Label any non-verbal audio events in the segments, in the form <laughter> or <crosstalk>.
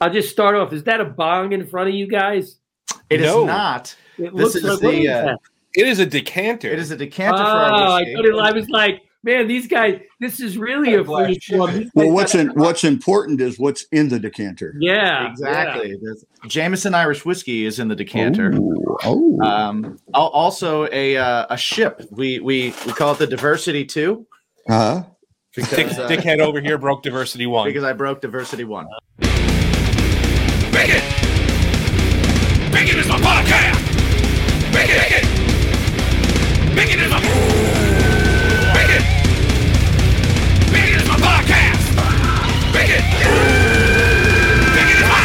I'll just start off. Is that a bong in front of you guys? It is No. not. It This looks is like what the, is uh, that? It is a decanter. It is a decanter Oh, for our I whiskey. couldn't. I was like, man, these guys. This is really a Glass free form. These Well, guys in, what's important is what's in the decanter. Yeah, Exactly. There's- Jameson Irish whiskey is in the decanter. Ooh, oh, Um, also a uh, a ship. We we we call it the Diversity Two uh-huh. Dick, uh, dickhead over here broke diversity one. because I broke Diversity One. Bigot! Bigot is my podcast! Bigot! Bigot! Bigot is my... Bigot! Bigot is my podcast! Bigot! Bigot is my...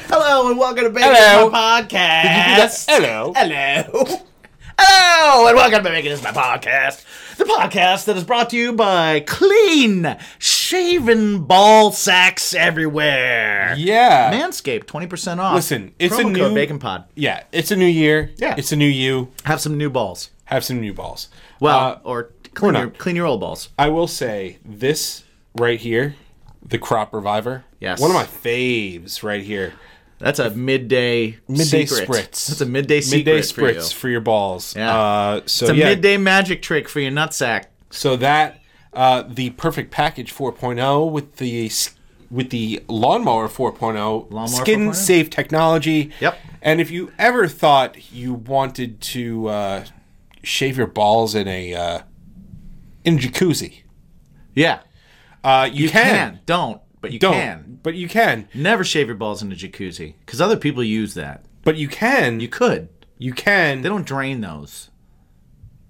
Hello and welcome to Bacon Hello. is My Podcast. Hello. Hello. <laughs> Hello and welcome to Bacon is My Podcast. The podcast that is brought to you by clean shaven ball sacks everywhere. Yeah. Manscaped, 20% off. Listen, it's a new code Bacon Pod. Yeah, it's a new year. Yeah. It's a new you. Have some new balls. Have some new balls. Well, Uh, or clean or your, clean your old balls. I will say this right here, the crop reviver. Yes. One of my faves right here. That's a midday Midday secret. spritz. That's a midday secret Midday for you. spritz for, your balls. Yeah. Uh, so It's a yeah. midday magic trick for your nutsack. So that uh, the perfect package 4.0 with the with the lawnmower 4.0 Lawnmower skin 4.0. safe technology. Yep. And if you ever thought you wanted to uh, shave your balls in a uh, in a jacuzzi, Yeah, uh, you, you can. can. Don't, but you Don't. can. But you can. Never shave your balls in a jacuzzi because other people use that. But you can. You could. You, can. They don't drain those.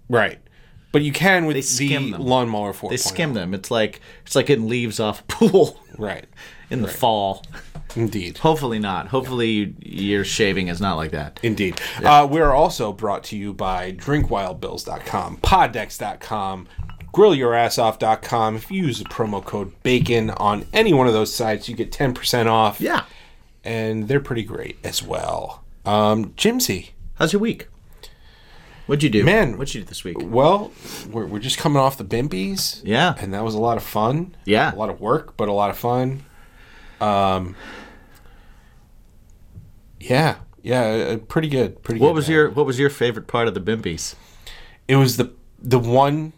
right. But you can with They the them. lawnmower 4.0. They skim them. It's like it's like getting leaves off a pool Right. <laughs> in the fall. Indeed. Hopefully not. Hopefully you, your shaving is not like that. Indeed. Uh, we're also brought to you by drinkwildbills.com, poddex.com, grillyourassoff.com. If you use the promo code BACON on any one of those sites, you get 10% off. Yeah. And they're pretty great as well. Um, Jimsy, How's your week? What'd you do, Man. What'd you do this week? well, we're, we're just coming off the Bimpies. Yeah. And that was a lot of fun. Yeah. A lot of work, but a lot of fun. Um, yeah. Yeah, uh, pretty good. Pretty What good, was man. your What was your favorite part of the Bimpies? It was the the one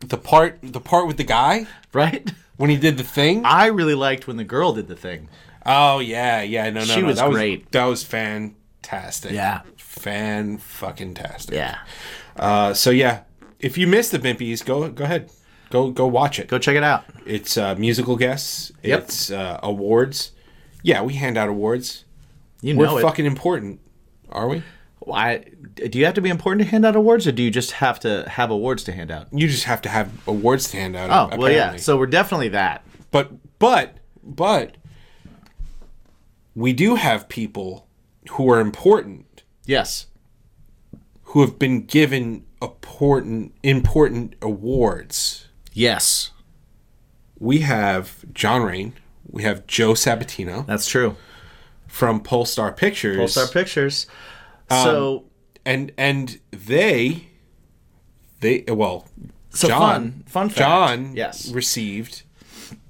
the part the part with the guy Right. <laughs> when he did the thing. I really liked when the girl did the thing. Oh yeah, yeah, no, no, She no. was that great. Was, that was fantastic. Yeah. Fan fucking tastic. Yeah. Uh, so yeah, if you missed the Bimpies, go go ahead, go go watch it. Go check it out. It's uh, musical guests. Yep. It's uh, awards. Yeah, we hand out awards. You We're know it. fucking important, are we? Why do you have to be important to hand out awards, or do you just have to have awards to hand out? You just have to have awards to hand out. Oh well, yeah. So we're definitely that. But but but we do have people who are important Yes. who have been given important important awards. Yes. We have John Rain, we have Joe Sabatino That's true. from Polestar Pictures. Pulsar Pictures. Um, so and and they they well so John fun fun fact. John Yes. received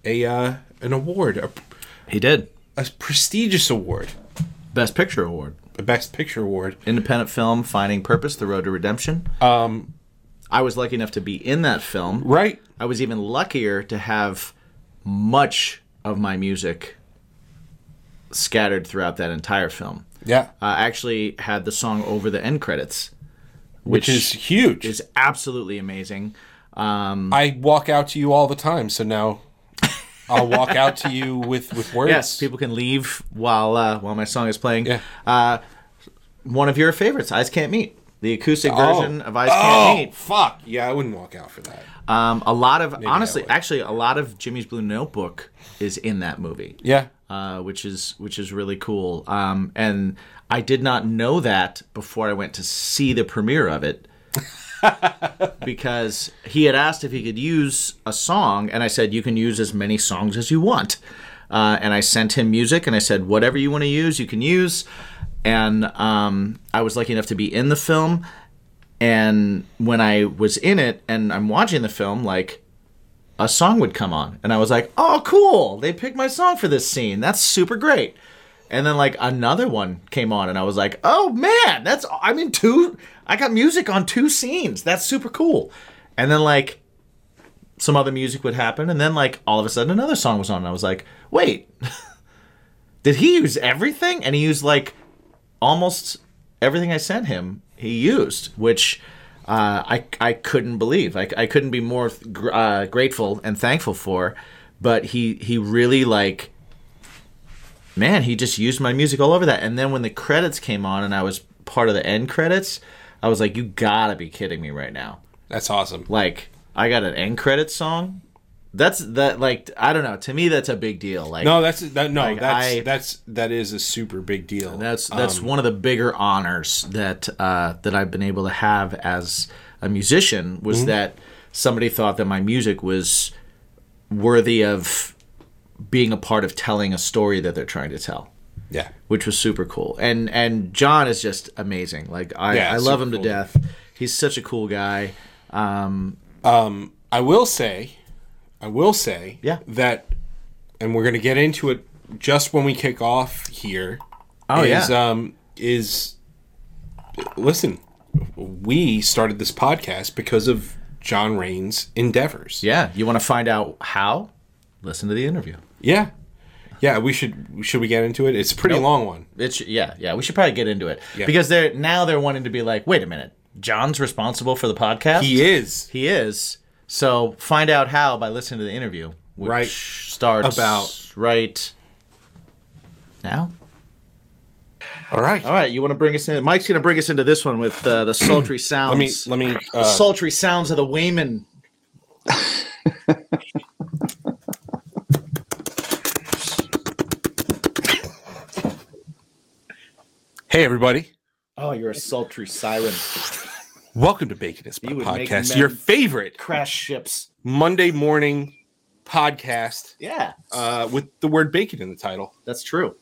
a uh, an award, a, He did. a prestigious award, Best Picture Award. Best Picture award. Independent film Finding Purpose: The Road to Redemption. Um, I was lucky enough to be in that film. right. I was even luckier to have much of my music scattered throughout that entire film. Yeah. I actually had the song over the end credits, which, is huge. is absolutely amazing. Um, I walk out to you all the time, so now I'll walk out to you with with words. yes, people can leave while uh, while my song is playing. Yeah. Uh, one of your favorites, "Eyes Can't Meet," the acoustic Oh. version of "Eyes Oh, Can't Meet." fuck! Yeah, I wouldn't walk out for that. Um, a lot of I honestly, actually, a lot of Jimmy's Blue Notebook is in that movie. Yeah, uh, which is which is really cool. Um, and I did not know that before I went to see the premiere of it. <laughs> because he had asked if he could use a song, and I said, You can use as many songs as you want. Uh, and I sent him music, and I said, Whatever you want to use, you can use. And um, I was lucky enough to be in the film. And when I was in it and I'm watching the film, like, a song would come on, and I was like, "Oh, cool! They picked my song for this scene. That's super great." And then like another one came on, and I was like, "Oh man, that's I'm in two. I got music on two scenes. That's super cool." And then like some other music would happen, and then like all of a sudden another song was on, and I was like, "Wait, <laughs> did he use everything?" And he used like almost everything I sent him. He used, which uh, I I couldn't believe. I, I couldn't be more uh, grateful and thankful for. But he he really like man, he just used my music all over that. And then when the credits came on and I was part of the end credits, I was like, you gotta be kidding me right now. That's awesome. Like, I got an end credits song. That's that like I don't know. To me, that's a big deal. Like, No, that's that. No, Like, that's I- that's that is a super big deal. that's that's Um, one of the bigger honors that uh, that I've been able to have as a musician was Mm-hmm. that somebody thought that my music was worthy of being a part of telling a story that they're trying to tell. yeah. which was super cool. And and John is just amazing. Like I, Yeah, I love him to cool. death. He's such a cool guy. Um, um, I will say, I will say, Yeah. that, and we're gonna get into it just when we kick off here. Oh, is, yeah. um, is listen, we started this podcast because of John Rain's endeavors. yeah, you want to find out how? Listen to the interview. Yeah, yeah. We should should we get into it? It's a pretty Nope. long one. It's yeah, yeah. We should probably get into it Yeah. because they're now they're wanting to be like, wait a minute, John's responsible for the podcast. He is He is. So find out how by listening to the interview, which Right. starts About- right now. all right. All right, you want to bring us in? Mike's going to bring us into this one with uh, the sultry sounds. Let me let me. the Uh, sultry sounds of the Wayman. <laughs> hey everybody, Oh, you're a sultry siren. welcome to Bacon is My You podcast, your favorite Crash ships. Monday morning podcast Yeah, uh, with the word bacon in the title. that's true.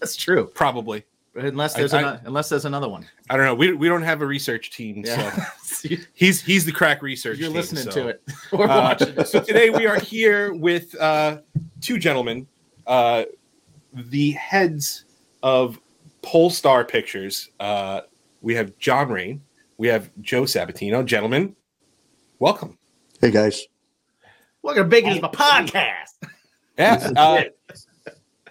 That's true. Probably. Unless there's I- ano- unless there's another one. I don't know. We, we don't have a research team, Yeah, so <laughs> he's he's the crack research. you're team, listening so. to it. <laughs> We're Uh, watching it. so today we are here with uh, two gentlemen, uh, the heads of Polestar Pictures. Uh, we have John Rain. We have Joe Sabatino. Gentlemen, welcome. Hey guys. Welcome to Bacon is my podcast. Yeah, uh,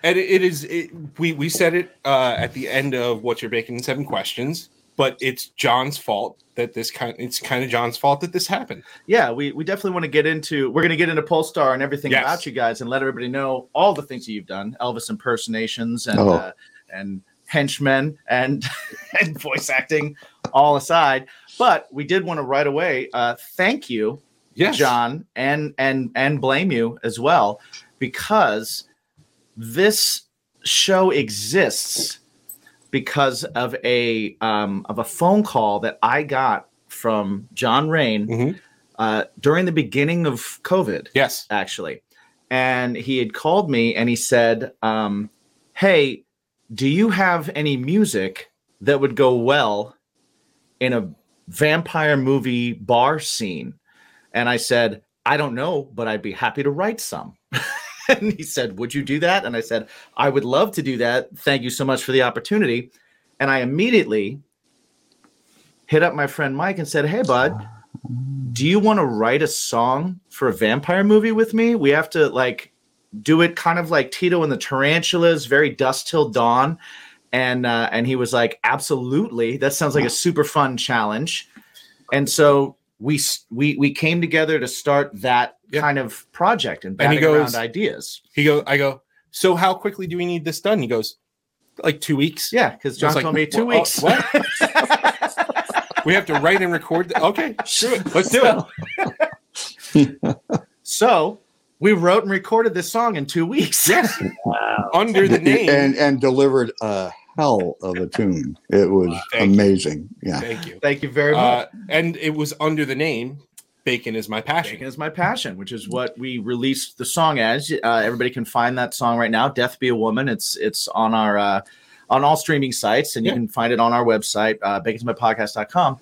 and it, it is. It, we we said it uh, at the end of what's your bacon in seven questions, but it's John's fault that this kind. It's kind of John's fault that this happened. Yeah, we, we definitely want to get into. We're going to get into Polestar and everything Yes. about you guys, and let everybody know all the things that you've done: Elvis impersonations and Oh. uh, and henchmen and <laughs> and voice acting, all aside. But we did want to right away uh, thank you Yes, John, and and and blame you as well because this show exists because of a um, of a phone call that I got from John Rain Mhm. uh, during the beginning of COVID Yes. actually. And he had called me and he said, um, Hey, do you have any music that would go well in a vampire movie bar scene? And I said, I don't know, but I'd be happy to write some. <laughs> and he said, Would you do that? And I said, I would love to do that. Thank you so much for the opportunity. And I immediately hit up my friend Mike and said, Hey, bud, do you want to write a song for a vampire movie with me? We have to like do it kind of like Tito and the Tarantulas, very dusk till dawn. And uh, and he was like, absolutely. That sounds like a super fun challenge. And so we we we came together to start that Yeah. kind of project and And he batting around goes- ideas. He go. I go. So how quickly do we need this done? He goes, like two weeks. Yeah, because John was like, told me two "Wha- uh, weeks. what? <laughs> we have to write and record. The- okay, it. Let's do it. so we wrote and recorded this song in two weeks. <laughs> Yes. Under the name. and and delivered a hell of a tune. It was Thank you. amazing. Yeah. Thank you. Thank you very much. Uh, and it was under the name Bacon is my passion. Bacon is my passion, which is what we released the song as. Uh, everybody can find that song right now. "Death Be a Woman." It's it's on our uh, on all streaming sites, and you can find it on our website, uh, baconsmypodcast.com.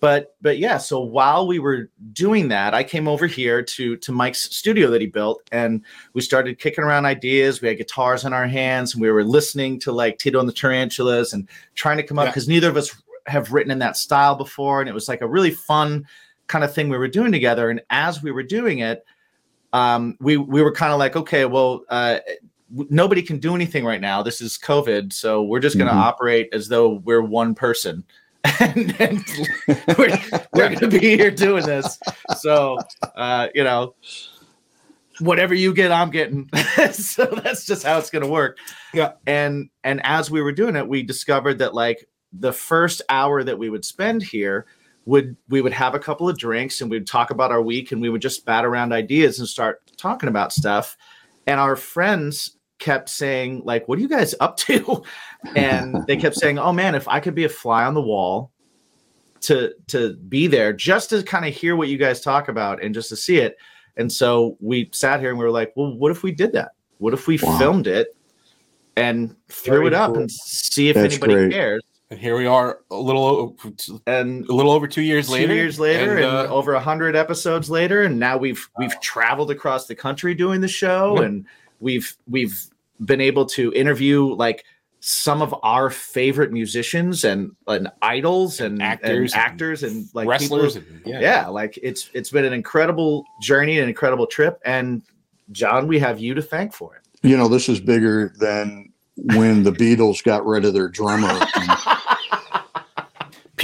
but but yeah so while we were doing that i came over here to to mike's studio that he built and we started kicking around ideas we had guitars in our hands and we were listening to like tito and the tarantulas and trying to come up Yeah. because neither of us have written in that style before and it was like a really fun kind of thing we were doing together and as we were doing it um, we we were kind of like okay well uh, nobody can do anything right now this is covid so we're just going to Mhm. operate as though we're one person <laughs> and, and we're, we're going to be here doing this. So, uh, you know, whatever you get, I'm getting. <laughs> so that's just how it's going to work. Yeah. And and as we were doing it, we discovered that like the first hour that we would spend here would we would have a couple of drinks and we'd talk about our week and we would just bat around ideas and start talking about stuff. And our friends kept saying like what are you guys up to <laughs> and they kept saying oh man if i could be a fly on the wall to to be there just to kind of hear what you guys talk about and just to see it and so we sat here and we were like well what if we did that what if we Wow. filmed it and threw Very it up cool. and see if That's anybody great. cares And here we are, a little and a little over two years two later. years later and, uh, over a hundred episodes later and now we've we've traveled across the country doing the show and we've we've been able to interview like some of our favorite musicians and, and idols and actors and and actors and like wrestlers. people, and, yeah. yeah like it's it's been an incredible journey an incredible trip and john we have you to thank for it You know, this is bigger than when the Beatles got rid of their drummer and <laughs>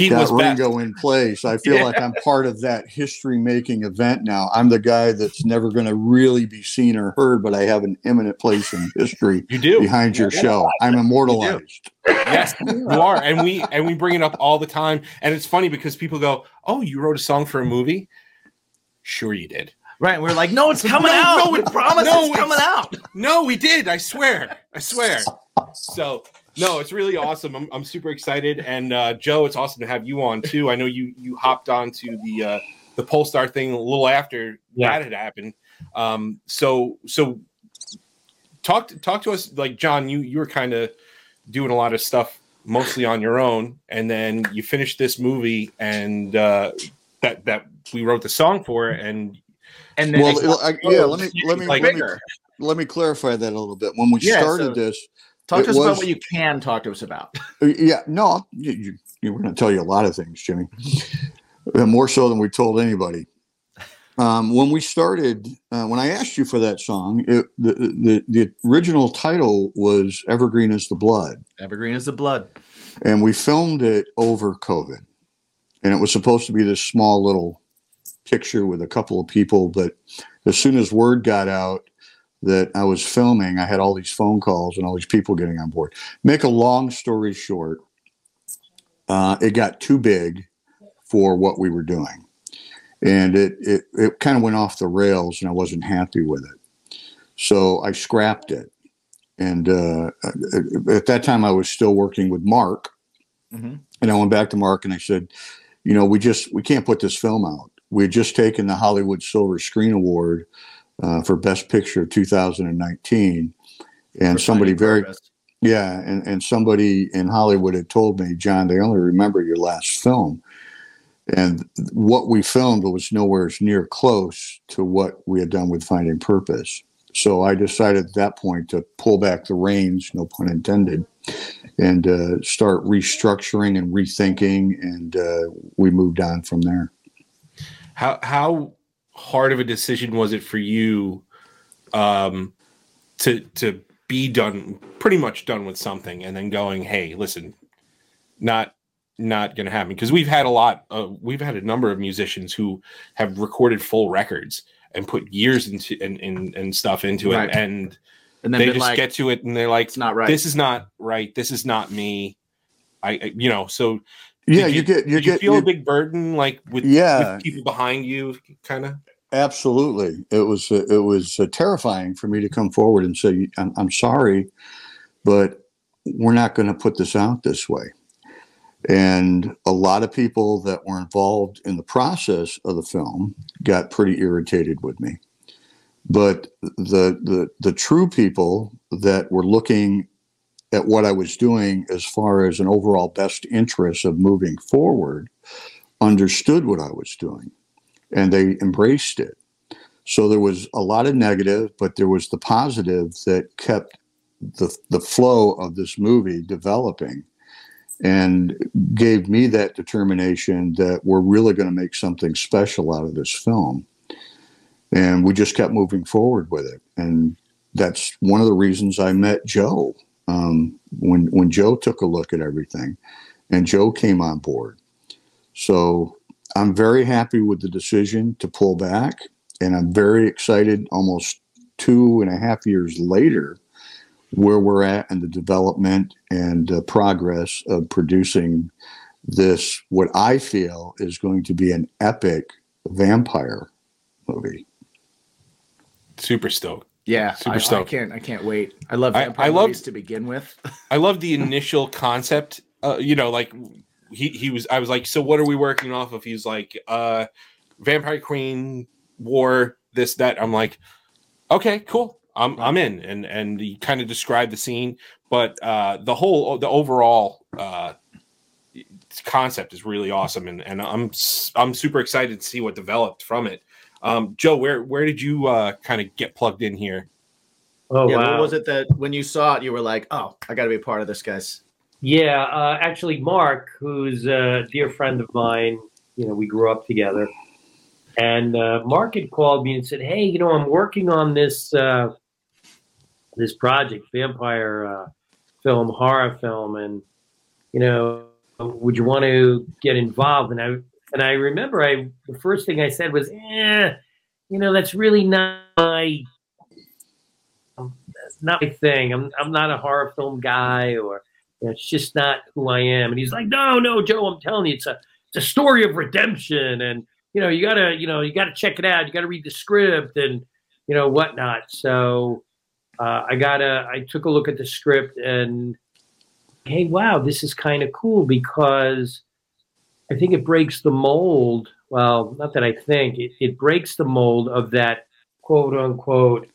Pete got was best. Ringo in place. I feel Yeah. like I'm part of that history making event now. I'm the guy that's never going to really be seen or heard, but I have an eminent place in history You do. behind your show. I'm immortalized. yes, you are, and we and we bring it up all the time. And it's funny because people go, "Oh, you wrote a song for a movie." Sure, you did. right and we're like no it's coming No, out no, we it- promise no, it's coming it's- out No, we did. I swear. I swear. <laughs> So no, it's really awesome. I'm, I'm super excited. And uh, Joe, it's awesome to have you on too. I know you you hopped on to the uh, the Polestar thing a little after Yeah. that had happened. Um, so so talk to, talk to us like John. You you were kind of doing a lot of stuff mostly on your own, and then you finished this movie and uh, that that we wrote the song for, and and then Well, I, yeah, let me let me Like let me let me clarify that a little bit. When we Yeah, started so- this, talk it to us about what you can talk to us about <laughs> Uh, Yeah, no, you, you, you were going to tell you a lot of things, Jimmy, Uh, more so than we told anybody. Um, when we started, uh, when I asked you for that song, it, the, the the original title was "Evergreen is the Blood," evergreen is the blood and we filmed it over COVID, and it was supposed to be this small little picture with a couple of people. But as soon as word got out that I was filming, I had all these phone calls and all these people getting on board. Make a long story short, uh, it got too big for what we were doing, and it it, it kind of went off the rails, and I wasn't happy with it. So I scrapped it. And uh, at that time, I was still working with Mark, Mhm. and I went back to Mark and I said, you know, we just we can't put this film out. We had just taken the Hollywood Silver Screen Award uh, for Best Picture of 2019, and For somebody very purpose. yeah, and, and somebody in Hollywood had told me, John, they only remember your last film. And what we filmed was nowhere near close to what we had done with Finding Purpose. So I decided at that point to pull back the reins, no pun intended, and uh, start restructuring and rethinking. And uh, we moved on from there. How how hard of a decision was it for you um to to be done pretty much done with something and then going, hey, listen, not not gonna happen because we've had a lot of we've had a number of musicians who have recorded full records and put years into and and, and stuff into Right. it and and then they just like, get to it and they're like it's not right. this is not right this is not me I, I you know so Yeah, did you, get you did you get feel you- a big burden like with, Yeah. with people behind you kind of Absolutely, it was uh, it was uh, terrifying for me to come forward and say, "I'm, I'm sorry, but we're not going to put this out this way." And a lot of people that were involved in the process of the film got pretty irritated with me. But the the the true people that were looking at what I was doing as far as an overall best interest of moving forward understood what I was doing and they embraced it. So there was a lot of negative, but there was the positive that kept the, the flow of this movie developing and gave me that determination that we're really going to make something special out of this film. And we just kept moving forward with it. And that's one of the reasons I met Joe um, when when Joe took a look at everything, and Joe came on board. So I'm very happy with the decision to pull back, and I'm very excited. Almost two and a half years later, where we're at in the development and uh, progress of producing this, what I feel is going to be an epic vampire movie. Super stoked. Yeah, Super I, I stoked. can't. I can't wait. I love I- vampire I love- movies to begin with. <laughs> I love the initial concept. Uh, you know, like he he was. I was like, so what are we working off of? He's like, uh, Vampire Queen War. This that. I'm like, okay, cool. I'm I'm in. And and he kind of described the scene, but uh, the whole the overall uh, concept is really awesome, and and I'm I'm super excited to see what developed from it. Um, Joe, where where did you uh, kind of get plugged in here? Oh yeah, wow! what was it that when you saw it, you were like, "Oh, I got to be a part of this, guys." Yeah, uh, actually, Mark, who's a dear friend of mine, you know, we grew up together, and uh, Mark had called me and said, "Hey, you know, I'm working on this uh, this project, vampire uh, film, horror film, and you know, would you want to get involved?" And I and I remember, I the first thing I said was, "Eh, you know, that's really not my." That's not my thing. I'm I'm not a horror film guy, or you know, it's just not who I am. And he's like, no, no, Joe, I'm telling you, it's a it's a story of redemption, and you know, you gotta, you know, you gotta check it out. You gotta read the script and you know whatnot. So uh, I gotta, I took a look at the script and hey, wow, this is kind of cool because I think it breaks the mold. Well, not that I think it, it breaks the mold of that quote unquote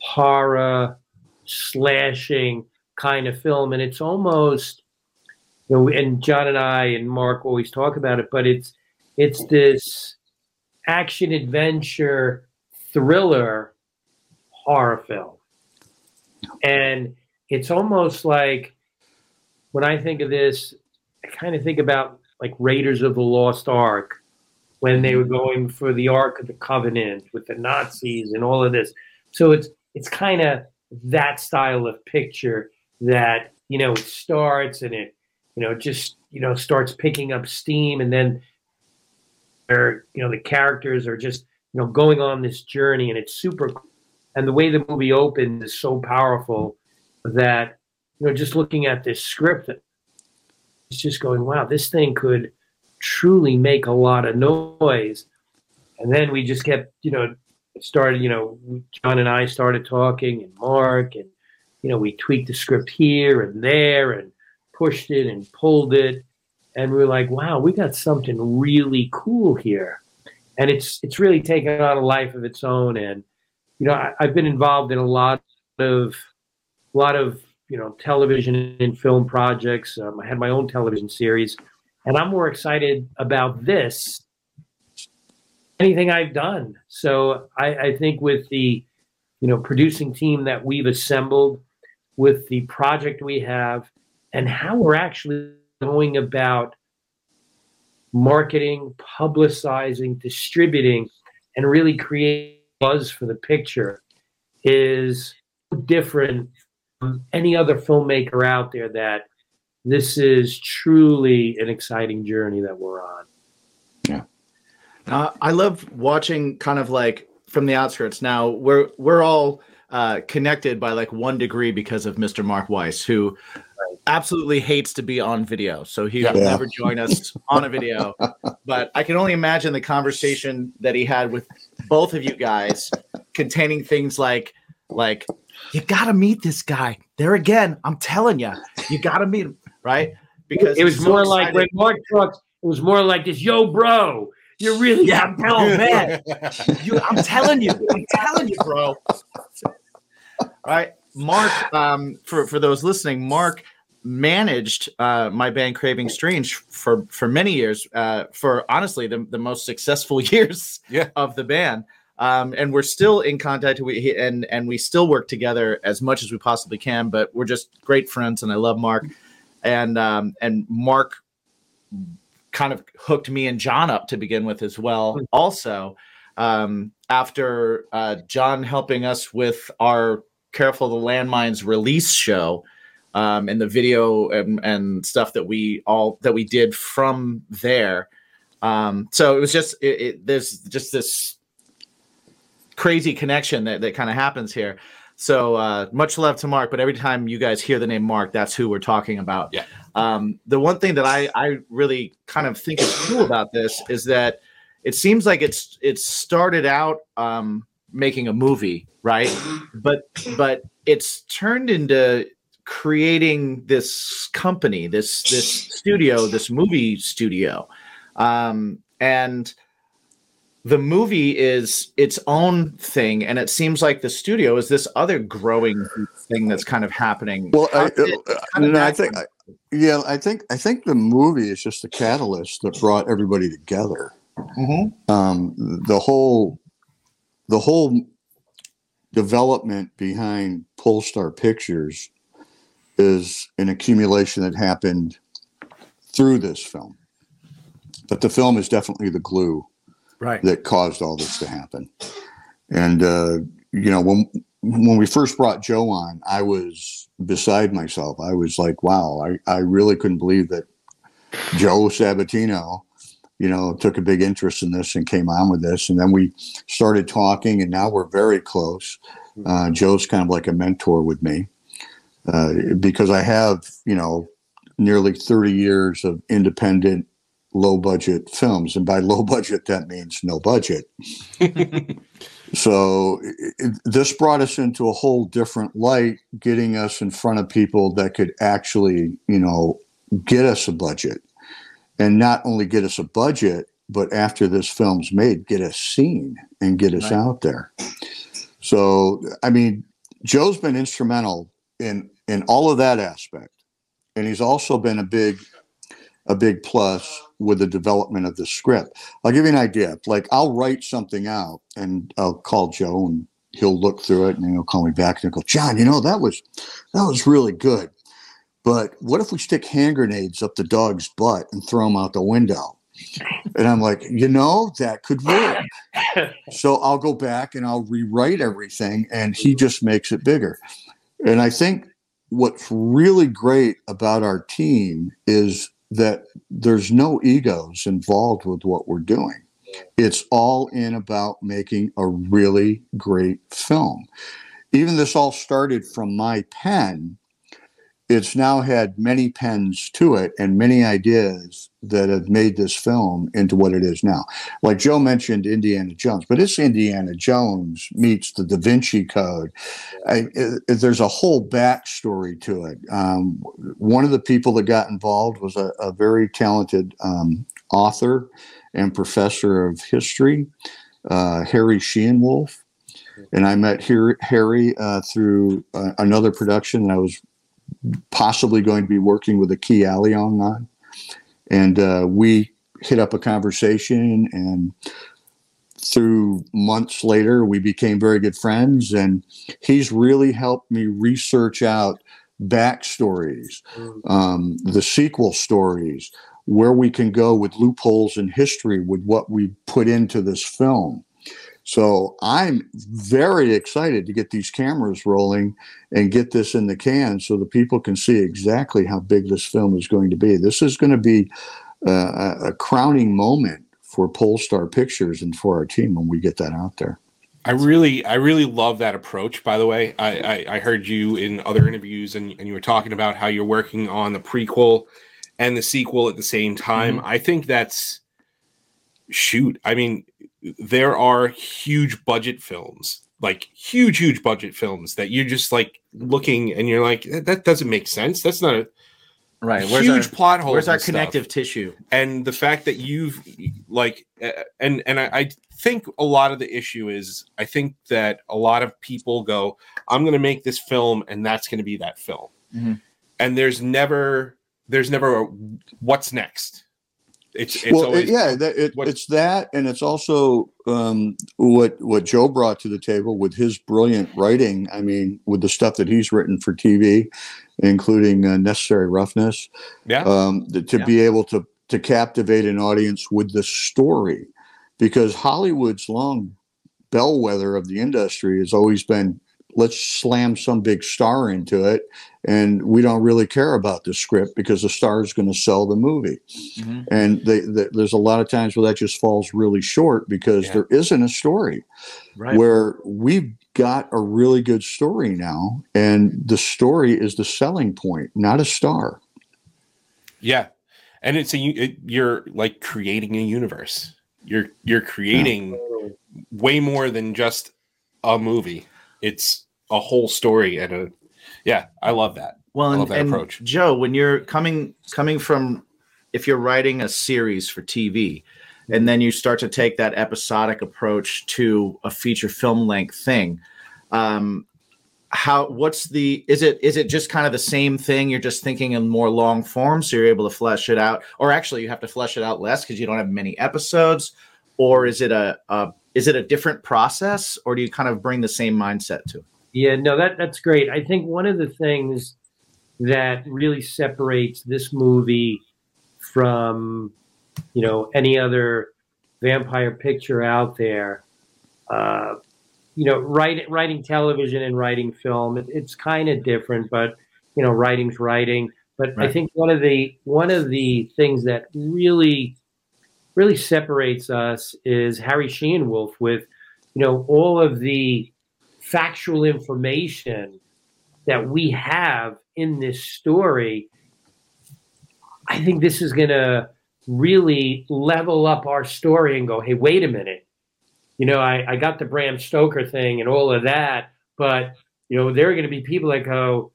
horror slashing kind of film and it's almost you know and john and i and mark always talk about it but it's it's this action adventure thriller horror film. And it's almost like when i think of this i kind of think about like raiders of the lost ark when they were going for the ark of the covenant with the nazis and all of this. So it's it's kind of that style of picture that you know it starts and it you know just you know starts picking up steam and then they're you know the characters are just you know going on this journey and it's super and the way the movie opens is so powerful that you know just looking at this script it's just going wow this thing could truly make a lot of noise. And then we just kept you know started you know john and i started talking and mark and you know, we tweaked the script here and there and pushed it and pulled it. And we're like, wow, we got something really cool here. And it's it's really taken on a life of its own. And, you know, I, I've been involved in a lot of a lot of, you know, television and film projects. Um, I had my own television series. And I'm more excited about this anything I've done. So I, I think with the you know producing team that we've assembled with the project we have and how we're actually going about marketing, publicizing, distributing, and really creating buzz for the picture is different from any other filmmaker out there that this is truly an exciting journey that we're on. Uh, I love watching kind of like from the outskirts. Now we're we're all uh, connected by like one degree because of Mr. Mark Weiss, who absolutely hates to be on video. So he will never join us on a video. <laughs> But I can only imagine the conversation that he had with both of you guys, containing things like like you got to meet this guy. There again, I'm telling you, you got to meet him, right? Because it was so more like when. Mark talks, it was more like this, yo, bro, you're really Yeah, bro, <laughs> man. <laughs> You, I'm telling you, I'm telling you, bro. Right, Mark. Um, for for those listening, Mark managed uh, my band Craving Strange for for many years, uh, for honestly the, the most successful <laughs> years Yeah. of the band. Um, and we're still in contact. We and and we still work together as much as we possibly can. But we're just great friends, and I love Mark. And um, and Mark kind of hooked me and John up to begin with as well. Also, um, after uh, John helping us with our Careful the Landmines release show um, and the video and, and stuff that we all that we did from there. Um, so it was just it, it, there's just this crazy connection that, that kind of happens here. So uh, much love to Mark, but every time you guys hear the name Mark, that's who we're talking about. Yeah. Um, the one thing that I, I really kind of think is cool about this is that it seems like it's it started out um, making a movie, right? But but it's turned into creating this company, this this studio, this movie studio, um, and the movie is its own thing, and it seems like the studio is this other growing thing that's kind of happening. Well, I, did- uh, no, I think, come? yeah, I think, I think the movie is just a catalyst that brought everybody together. Mhm. Um, the whole, the whole development behind Polestar Pictures is an accumulation that happened through this film. But the film is definitely the glue right. that caused all this to happen. And uh, you know, when when we first brought Joe on, I was beside myself. I was like, wow, I, I really couldn't believe that Joe Sabatino, you know, took a big interest in this and came on with this. And then we started talking, and now we're very close. Uh, Joe's kind of like a mentor with me uh, because I have, you know, nearly 30 years of independent low budget films and by <laughs> low budget that means no budget <laughs> so it, it- this brought us into a whole different light getting us in front of people that could actually you know get us a budget and not only get us a budget but after this film's made get us seen and get us Right. out there so i mean joe's been instrumental in in all of that aspect and he's also been a big a big plus with the development of the script. I'll give you an idea. Like I'll write something out and I'll call Joe and he'll look through it and he'll call me back and he'll go, John, you know, that was that was really good. But what if we stick hand grenades up the dog's butt and throw them out the window? And I'm like, you know, that could work. so I'll go back and I'll rewrite everything and he just makes it bigger. And I think what's really great about our team is that there's no egos involved with what we're doing. It's all in about making a really great film. Even this all started from my pen. It's now had many pens to it and many ideas that have made this film into what it is now. Like Joe mentioned Indiana Jones, but it's Indiana Jones meets the Da Vinci Code. I, it, there's a whole backstory to it. Um, one of the people that got involved was a, a very talented um, author and professor of history, uh, Harry Sheehanwolf. And I met Har- Harry uh, through uh, another production that I was possibly going to be working with a Key Alliong on. And uh, we hit up a conversation and through months later we became very good friends. And he's really helped me research out backstories um, the sequel stories where we can go with loopholes in history with what we put into this film so i'm very excited to get these cameras rolling and get this in the can so the people can see exactly how big this film is going to be this is going to be uh, a, crowning moment for polestar pictures and for our team when we get that out there I really, I really love that approach. By the way, I, I, I heard you in other interviews, and, and you were talking about how you're working on the prequel and the sequel at the same time. I think that's shoot. I mean, there are huge budget films, like huge, huge budget films that you're just like looking and you're like, that doesn't make sense. That's not a Right. Where's huge plot hole. where's our connective tissue? and the fact that you've like and and I, I think a lot of the issue is i think that a lot of people go i'm going to make this film and that's going to be that film Mhm. and there's never there's never a, what's next. It's it's well, always it- yeah, that, it, what- it's that, and it's also um, what what Joe brought to the table with his brilliant writing. I mean, with the stuff that he's written for TV, including uh, Necessary Roughness, yeah um, to Yeah. be able to to captivate an audience with the story, because Hollywood's long bellwether of the industry has always been let's slam some big star into it and we don't really care about the script because the star is going to sell the movie Mhm. and they, they, there's a lot of times where that just falls really short because Yeah. there isn't a story Right. where we've got a really good story now and the story is the selling point not a star yeah, and it's a it, you're like creating a universe. You're you're creating way more than just a movie. It's a whole story and a yeah. I love that. Well, I and, that and approach. Joe, when you're coming coming from, if you're writing a series for TV, and then you start to take that episodic approach to a feature film length thing, um, how what's the is it is it just kind of the same thing? You're just thinking in more long form, so you're able to flesh it out, or actually you have to flesh it out less because you don't have many episodes, or is it a, a is it a different process, or do you kind of bring the same mindset to it? Yeah, no, that that's great. I think one of the things that really separates this movie from, you know, any other vampire picture out there, uh, you know, writing writing television and writing film, it, it's kind of different, but you know, writing's writing. But I think one of the one of the things that really really separates us is Harry Sheehan Wolf with, you know, all of the factual information that we have in this story. I think this is going to really level up our story and go, hey, wait a minute. You know, I, I got the Bram Stoker thing and all of that, but, you know, there are going to be people that go,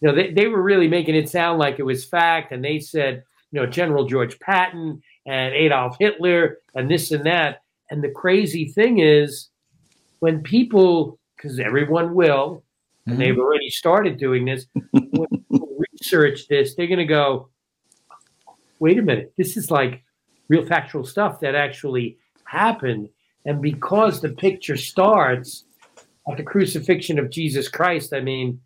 you know, they, they were really making it sound like it was fact. And they said, you know, General George Patton and Adolf Hitler and this and that. And the crazy thing is, when people, because everyone will, and they've mm-hmm. already started doing this, <laughs> when people research this, they're going to go, wait a minute, this is like real factual stuff that actually happened. And because the picture starts at the crucifixion of Jesus Christ, I mean,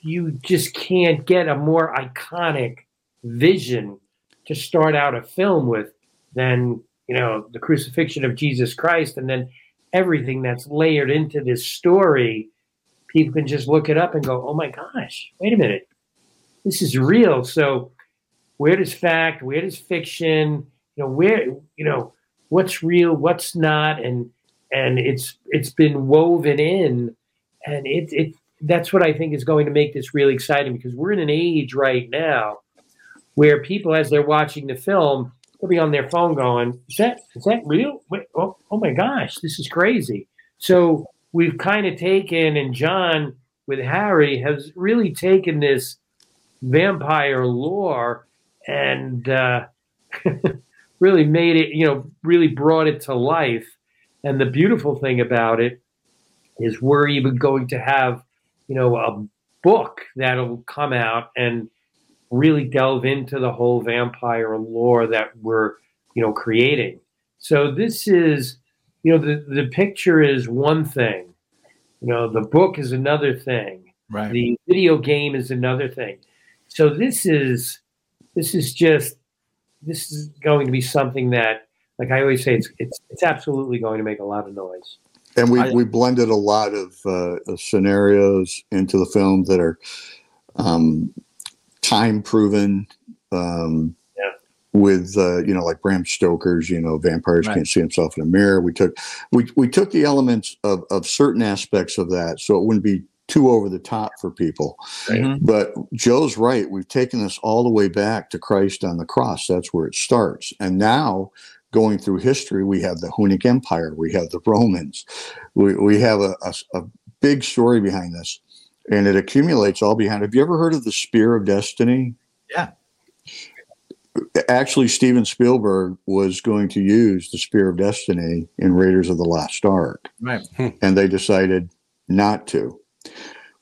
you just can't get a more iconic vision to start out a film with than you know the crucifixion of Jesus Christ, and then everything that's layered into this story. People can just look it up and go, "Oh my gosh, wait a minute, this is real." So, where does fact, where does fiction, you know, where you know what's real, what's not, and and it's it's been woven in, and it it that's what I think is going to make this really exciting because we're in an age right now where people, as they're watching the film, they'll be on their phone going, "Is that is that real? Wait, oh, oh my gosh, this is crazy!" So we've kind of taken, and John with Harry has really taken this vampire lore and uh, <laughs> really made it, you know, really brought it to life. And the beautiful thing about it is we're even going to have, you know, a book that'll come out and really delve into the whole vampire lore that we're, you know, creating. So this is, you know, the, the picture is one thing, you know, the book is another thing, Right. the video game is another thing. So this is, this is just, this is going to be something that, like I always say, it's it's it's absolutely going to make a lot of noise. and we, I- we blended a lot of, uh, of scenarios into the film that are um, time proven um, Yeah. with uh, you know like Bram Stoker's you know vampires Right. can't see himself in a mirror we took we, we took the elements of, of certain aspects of that so it wouldn't be too over the top for people Mhm. but Joe's right. We've taken this all the way back to Christ on the cross. That's where it starts. And now, going through history, we have the Hunnic Empire, we have the Romans, we, we have a, a, a big story behind this. And it accumulates all behind. Have you ever heard of the Spear of Destiny? Yeah. Actually, Steven Spielberg was going to use the Spear of Destiny in Raiders of the Lost Ark Right. Hmm. and they decided not to.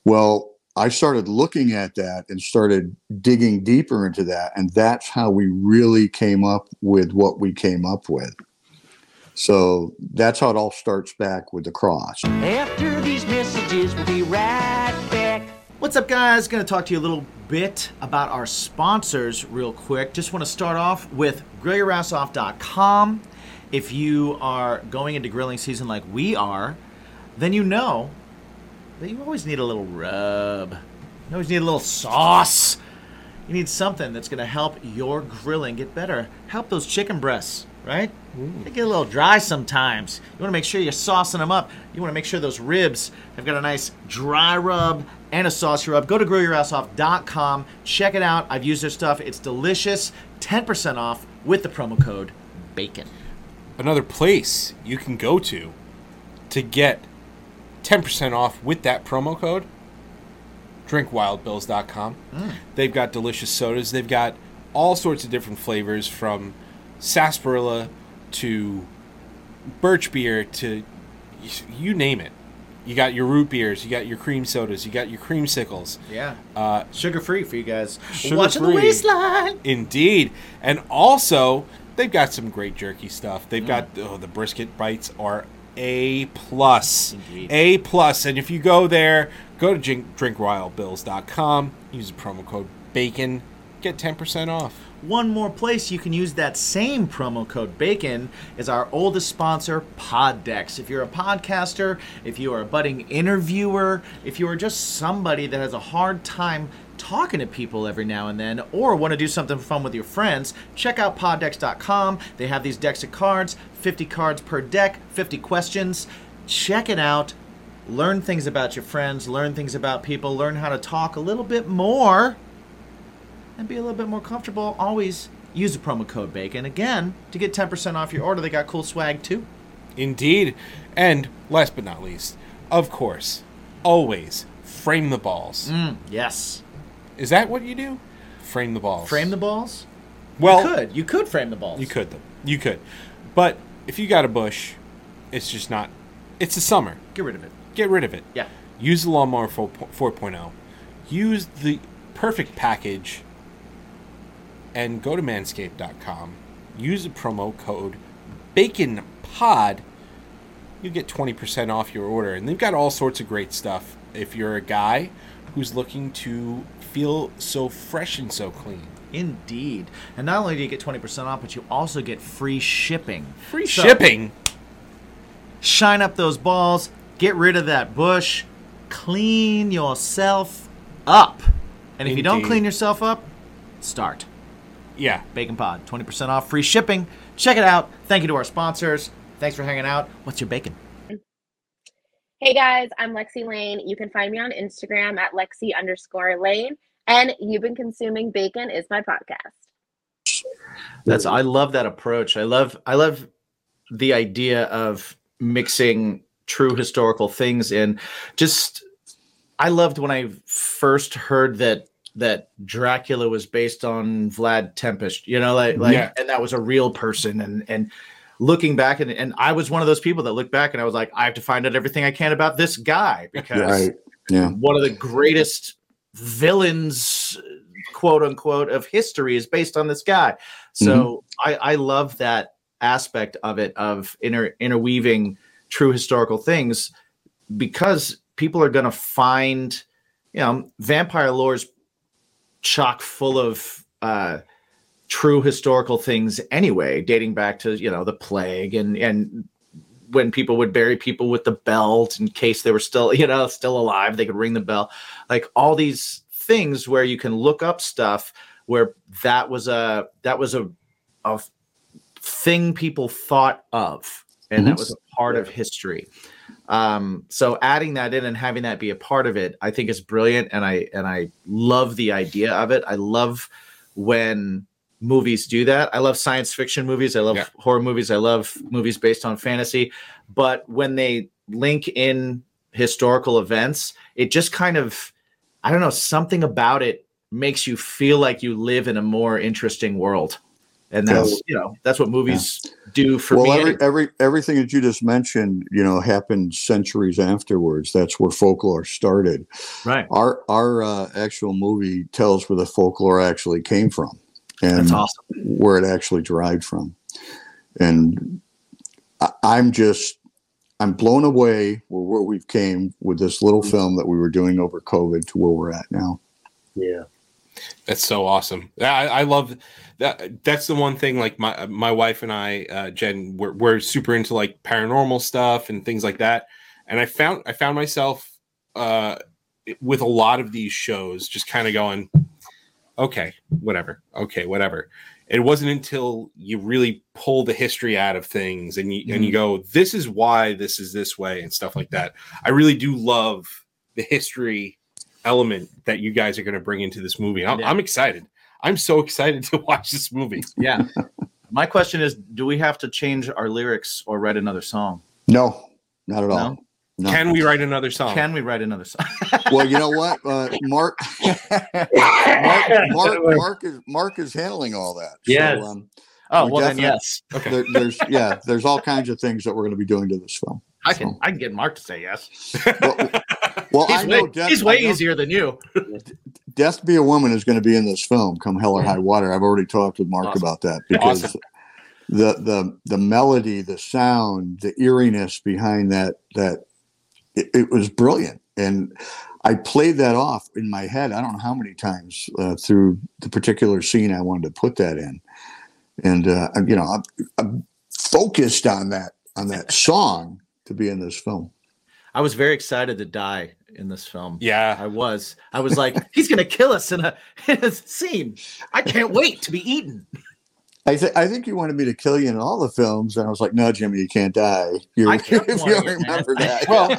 Well, I started looking at that and started digging deeper into that. And that's how we really came up with what we came up with. So that's how it all starts back with the cross. After these messages, we'll be right back. What's up, guys? Going to talk to you a little bit about our sponsors real quick. Just want to start off with grillyourassoff.com. If you are going into grilling season like we are, then you know that you always need a little rub. You always need a little sauce. You need something that's going to help your grilling get better. Help those chicken breasts, right? Mm. They get a little dry sometimes. You want to make sure you're saucing them up. You want to make sure those ribs have got a nice dry rub and a saucy rub. Go to grillyourassoff.com. Check it out. I've used their stuff. It's delicious. 10% off with the promo code BACON. Another place you can go to to get 10% off with that promo code drinkwildbills.com. Mm. They've got delicious sodas. They've got all sorts of different flavors from sarsaparilla to birch beer to you name it. You got your root beers, you got your cream sodas, you got your creamsicles. Yeah. Uh, Sugar free for you guys. Watching the waistline. Indeed. And also, they've got some great jerky stuff. They've got oh, the brisket bites are A plus. Indeed. A plus. And if you go there, go to drink, drinkwildbills.com, use the promo code BACON, get 10% off. One more place you can use that same promo code BACON is our oldest sponsor, Poddex. If you're a podcaster, if you are a budding interviewer, if you are just somebody that has a hard time talking to people every now and then, or want to do something fun with your friends, check out poddex.com. They have these decks of cards, 50 cards per deck, 50 questions. Check it out. Learn things about your friends, learn things about people, learn how to talk a little bit more and be a little bit more comfortable, always use the promo code BACON. Again, to get 10% off your order, they got cool swag too. Indeed. And last but not least, of course, always frame the balls. Mm, yes. Is that what you do? Frame the balls. Frame the balls? well, you could. You could frame the balls. You could, though. You could. But if you got a bush, it's just not. It's the summer. Get rid of it. Get rid of it. Yeah. Use the Lawnmower 4- 4.0. Use the perfect package and go to manscaped.com. Use the promo code BACONPOD. You get 20% off your order. And they've got all sorts of great stuff if you're a guy who's looking to feel so fresh and so clean. Indeed. And not only do you get 20% off, but you also get free shipping. Free So, shipping. Shine up those balls, get rid of that bush, clean yourself up. And if you don't clean yourself up, start. Yeah. Bacon Pod, 20% off, free shipping. Check it out. Thank you to our sponsors. Thanks for hanging out. What's your bacon? Hey guys, I'm Lexi Lane. You can find me on Instagram at Lexi underscore Lane. And you've been consuming bacon is my podcast. That's I love that approach. I love I love the idea of mixing true historical things in. Just I loved when I first heard that that Dracula was based on Vlad Tepes. You know, like like Yeah. and that was a real person and and looking back and, and I was one of those people that looked back and I was like, I have to find out everything I can about this guy because Right. Yeah. one of the greatest villains quote unquote of history is based on this guy so mm-hmm. I, I love that aspect of it of inter, interweaving true historical things because people are going to find you know vampire lore's chock full of uh true historical things anyway dating back to you know the plague and and when people would bury people with the belt in case they were still you know still alive they could ring the bell. Like all these things where you can look up stuff where that was a that was a a thing people thought of and that Mhm. was a part of history um so adding that in and having that be a part of it i think is brilliant and i and i love the idea of it. I love when movies do that. I love science fiction movies. I love Yeah. horror movies. I love movies based on fantasy. But when they link in historical events it just kind of i don't know something about it makes you feel like you live in a more interesting world and that's you know that's what movies do for well, me. every, every everything that you just mentioned, you know, happened centuries afterwards. That's where folklore started. right. Our our uh, actual movie tells where the folklore actually came from, and That's awesome. where it actually derived from. And I, I'm just I'm blown away with where we've came with this little film that we were doing over COVID to where we're at now. Yeah. That's so awesome. I, I love that. That's the one thing. Like my my wife and I, uh, Jen, we're, we're super into like paranormal stuff and things like that. And I found I found myself uh, with a lot of these shows, just kind of going, okay, whatever, okay, whatever. It wasn't until you really pull the history out of things and you and you go, this is why this is this way and stuff like that. I really do love the history element that you guys are going to bring into this movie. I'm, Yeah. I'm excited. I'm so excited <laughs> to watch this movie. Yeah. My question is, do we have to change our lyrics or write another song? No, not at all. No? No. Can we write another song? Can we write another song? <laughs> well, you know what, uh, Mark, <laughs> Mark, Mark, Mark is Mark is handling all that. Yes. So, um, oh well, then yes. okay. there, there's yeah, there's all kinds of things that we're going to be doing to this film. I can I can get Mark to say yes. Well, I He's know way, Death, he's way I know easier than you. <laughs> Death Be a Woman is going to be in this film, come hell or high water. I've already talked with Mark Awesome. about that because Awesome. the the the melody, the sound, the eeriness behind that that it, it was brilliant, and I played that off in my head. I don't know how many times uh, through the particular scene I wanted to put that in, and uh, you know I'm, I'm focused on that on that song to be in this film. I was very excited to die in this film. Yeah. I was. I was like, <laughs> he's gonna kill us in a, <laughs> in a scene. I can't wait to be eaten. I, th- I think you wanted me to kill you in all the films, and I was like, "No, Jimmy, you can't die." You, I kept <laughs> if you wanting it, remember that, Well,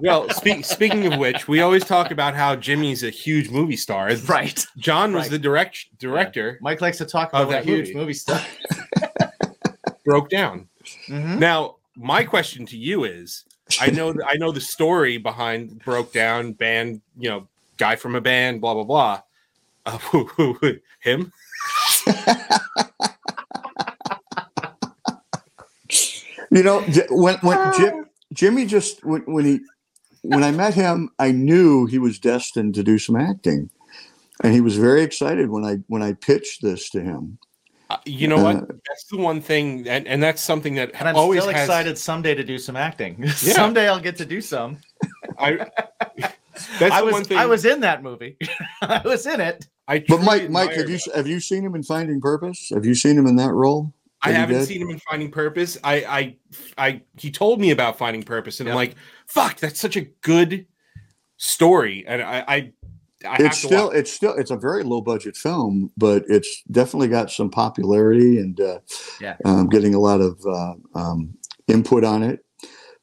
well, speak, speaking of which, we always talk about how Jimmy's a huge movie star. right. John was Right. the direct director, Mike likes to talk about that huge movie. movie, stuff. broke down. Mhm. Now, my question to you is: <laughs> I know, I know the story behind broke down band. You know, guy from a band, blah blah blah. Uh, who- who- who- him? you know when when Jim, Jimmy just when, when he when I met him, I knew he was destined to do some acting, and he was very excited when I when I pitched this to him. Uh, you know what? Uh, That's the one thing, and, and that's something that And I'm always still has- excited someday to do some acting. <laughs> someday I'll get to do some. I, <laughs> that's I the was one thing. I was in that movie. <laughs> I was in it. I But Mike, Mike, have you that. have you seen him in Finding Purpose? Have you seen him in that role? I that he haven't did? seen him in Finding Purpose. I, I, I. He told me about Finding Purpose, and I'm like, "Fuck, that's such a good story." And I, I, I have it's to still watch- it's still it's a very low budget film, but it's definitely got some popularity and uh, Yeah. um, getting a lot of uh, um, input on it.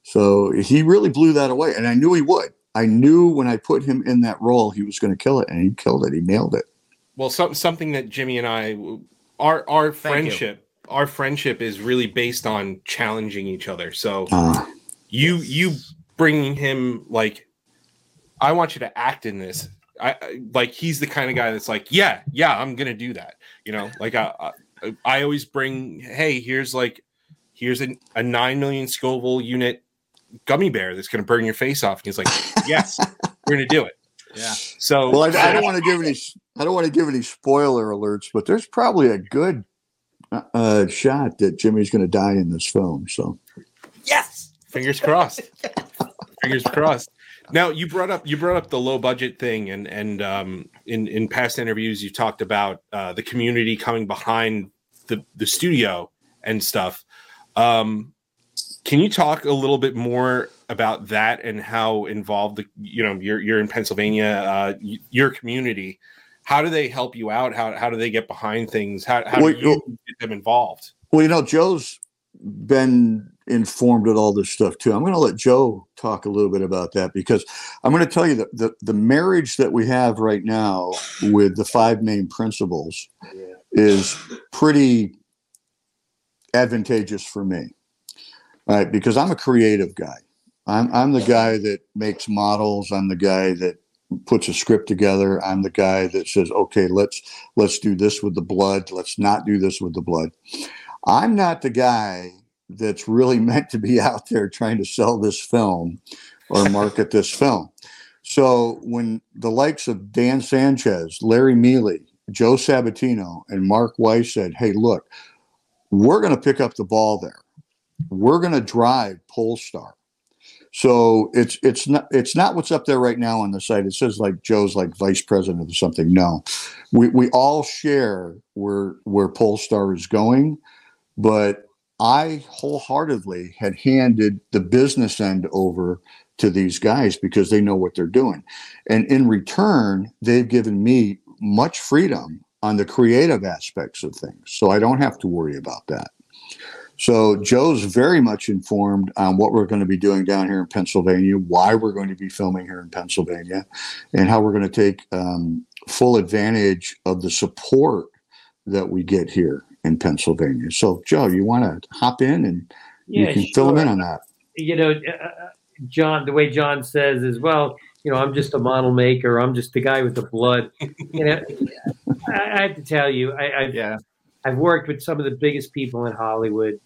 So he really blew that away, and I knew he would. I knew when I put him in that role, he was going to kill it, and he killed it. He nailed it. well, some, something that Jimmy and I, our our Thank you. friendship, our friendship is really based on challenging each other. So Uh, you you bringing him like, I want you to act in this. I I- like he's the kind of guy that's like, yeah, yeah, I'm gonna do that. You know, like I I, I always bring, hey, here's like, here's a, a nine million Scoville unit gummy bear that's gonna burn your face off. And he's like, yes, <laughs> we're gonna do it. Yeah. So well, I, I don't want to give any I don't want to give any spoiler alerts, but there's probably a good uh, uh, shot that Jimmy's going to die in this film. So Yes. fingers crossed <laughs> fingers crossed now you brought up you brought up the low budget thing and and um in in past interviews you talked about uh the community coming behind the the studio and stuff. Um can you talk a little bit more about that and how involved the you know you're you're in pennsylvania uh your community how do they help you out? How, how do they get behind things? How, how Well, do you get them involved? Well, you know, Joe's been informed of all this stuff too. I'm going to let Joe talk a little bit about that because I'm going to tell you that the, the marriage that we have right now with the five main principles is pretty advantageous for me. All right, because I'm a creative guy. I'm, I'm the guy that makes models. I'm the guy that puts a script together. I'm the guy that says, okay, let's let's do this with the blood. Let's not do this with the blood. I'm not the guy that's really <laughs> meant to be out there trying to sell this film or market this film. So when the likes of Dan Sanchez, Larry Mealy, Joe Sabatino, and Mark Weiss said, "Hey, look, we're going to pick up the ball there. We're going to drive Polestar." So it's it's not it's not what's up there right now on the site. It says like Joe's like vice president or something. No, we we all share where where Polestar is going, but I wholeheartedly had handed the business end over to these guys because they know what they're doing, and in return, they've given me much freedom on the creative aspects of things, so I don't have to worry about that. So Joe's very much informed on what we're going to be doing down here in Pennsylvania, why we're going to be filming here in Pennsylvania, and how we're going to take um, full advantage of the support that we get here in Pennsylvania. So Joe, you want to hop in and you Yeah, can fill them in on that. you know, uh, John, the way John says as well, you know, I'm just a model maker. I'm just the guy with the blood. <laughs> You know, I, I have to tell you, I, I've, Yeah. I've worked with some of the biggest people in Hollywood,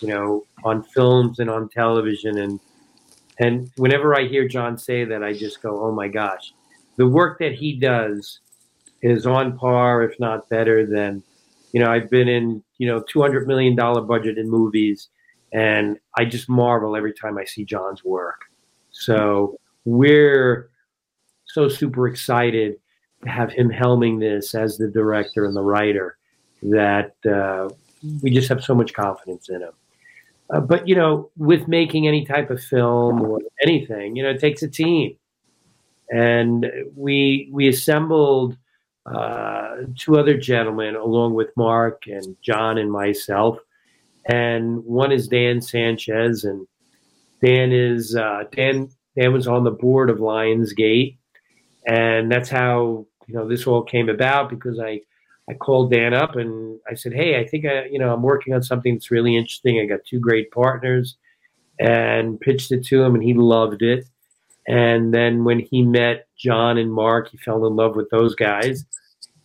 you know, on films and on television, and and whenever I hear John say that, I just go, oh my gosh, the work that he does is on par, if not better than, you know, I've been in, you know, two hundred million dollar budget in movies, and I just marvel every time I see John's work. So we're so super excited to have him helming this as the director and the writer that uh, we just have so much confidence in him. Uh, but you know, with making any type of film or anything, you know, it takes a team, and we we assembled uh, two other gentlemen along with Mark and John and myself, and one is Dan Sanchez, and Dan is uh, Dan. Dan was on the board of Lionsgate, and that's how you know this all came about because I I called Dan up and I said, "Hey, I think I, you know, I'm working on something that's really interesting. I got two great partners," and pitched it to him, and he loved it. And then when he met John and Mark, he fell in love with those guys.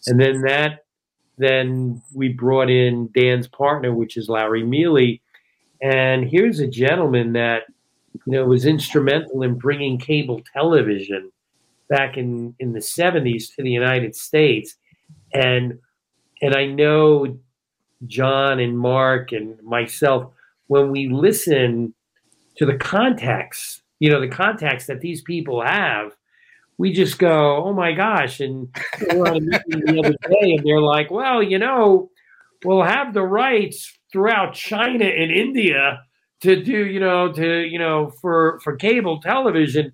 And then that, then we brought in Dan's partner, which is Larry Mealy. And here's a gentleman that, you know, was instrumental in bringing cable television back in in the 70s to the United States. And and I know John and Mark and myself when we listen to the contacts, you know, the contacts that these people have, we just go, "Oh my gosh!" And we on a meeting the other day, and they're like, "Well, you know, we'll have the rights throughout China and India to do, you know, to you know, for for cable television."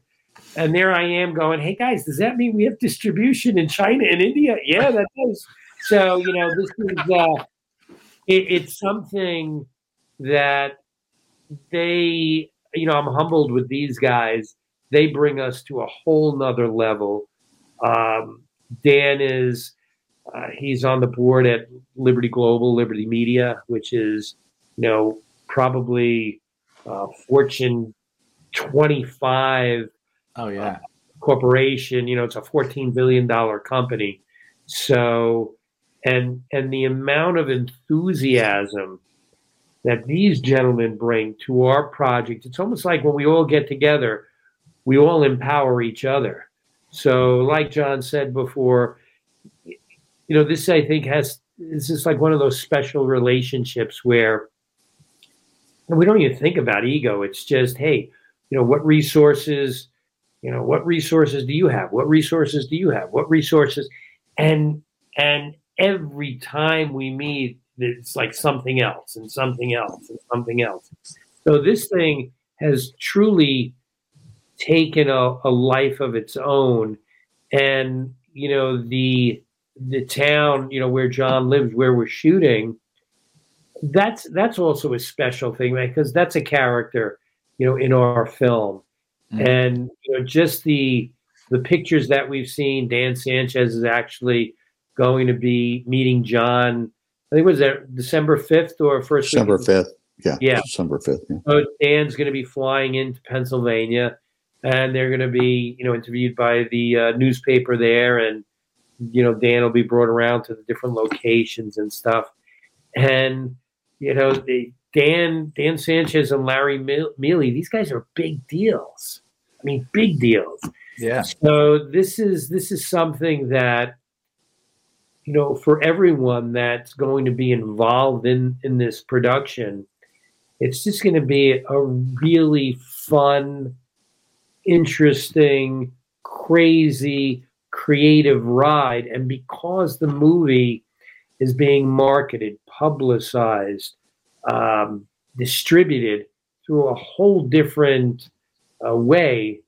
And there I am going, "Hey guys, does that mean we have distribution in China and India?" Yeah, that does. So you know, this is uh, it, it's something that they, you know, I'm humbled with these guys. They bring us to a whole nother level. Um, Dan is uh, he's on the board at Liberty Global, Liberty Media, which is, you know, probably uh, Fortune 25 Oh yeah. corporation. You know, it's a fourteen billion dollar company. So, and and the amount of enthusiasm that these gentlemen bring to our project, it's almost like when we all get together, we all empower each other. So, like John said before, you know, this I think has this is like one of those special relationships where we don't even think about ego. It's just, hey, you know, what resources, you know, what resources do you have? What resources do you have? What resources? And and every time we meet, it's like something else and something else and something else. So this thing has truly taken a, a life of its own. And, you know, the the town, you know, where John lives, where we're shooting, that's that's also a special thing, right? Because that's a character, you know, in our film. Mhm. And you know, just the the pictures that we've seen, Dan Sanchez is actually going to be meeting John. I think was that December fifth or first December fifth. Yeah. Yeah. December fifth. Yeah. so Dan's going to be flying into Pennsylvania, and they're going to be, you know, interviewed by the uh, newspaper there, and you know, Dan will be brought around to the different locations and stuff, and you know, the Dan Dan Sanchez and Larry Mealy, these guys are big deals. I mean, big deals. Yeah. So this is this is something that you know for everyone that's going to be involved in in this production, it's just going to be a really fun, interesting, crazy, creative ride. And because the movie is being marketed, publicized, um, distributed through a whole different uh, way,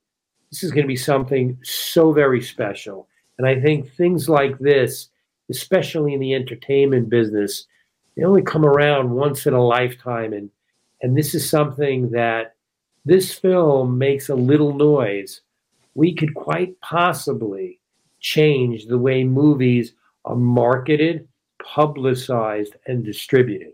this is going to be something so very special. And I think things like this, especially in the entertainment business, they only come around once in a lifetime. And, and this is something that this film makes a little noise. We could quite possibly change the way movies are marketed, publicized, and distributed.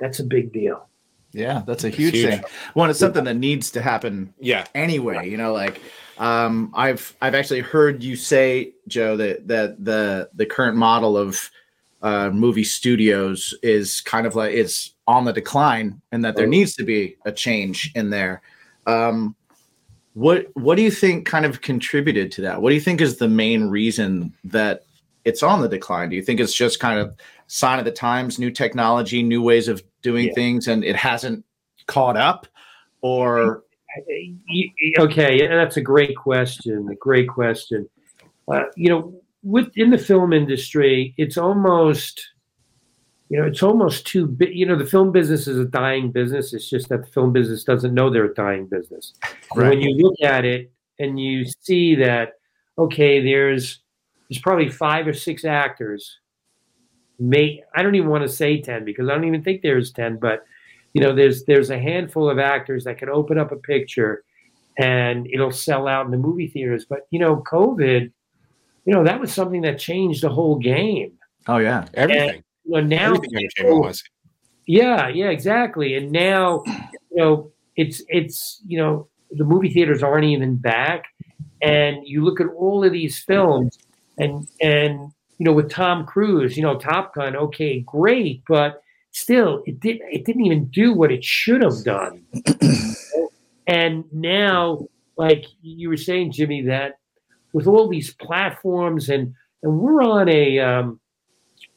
That's a big deal. Yeah, that's a It's huge, huge. thing. Well, it's something that needs to happen Yeah. anyway. You know, like um, I've I've actually heard you say, Joe, that that the the current model of uh, movie studios is kind of like it's on the decline, and that there Oh. needs to be a change in there. Um, what what do you think kind of contributed to that? What do you think is the main reason that it's on the decline? Do you think it's just kind of sign of the times, new technology, new ways of doing Yeah. things, and it hasn't caught up, or Okay, that's a great question. A great question. Uh, you know, within the film industry, it's almost, you know, it's almost too big. You know, the film business is a dying business. It's just that the film business doesn't know they're a dying business. And When you look at it and you see that, okay, there's there's probably five or six actors. May I don't even want to say ten because I don't even think there's ten, but you know there's there's a handful of actors that can open up a picture and it'll sell out in the movie theaters but you know covid you know that was something that changed the whole game oh yeah, Everything. you know now was. yeah yeah exactly. And now you know it's it's you know the movie theaters aren't even back. And you look at all of these films and and you know with tom cruise you know top gun okay great but still it did it didn't even do what it should have done. <clears throat> And now like you were saying jimmy that with all these platforms and and we're on a um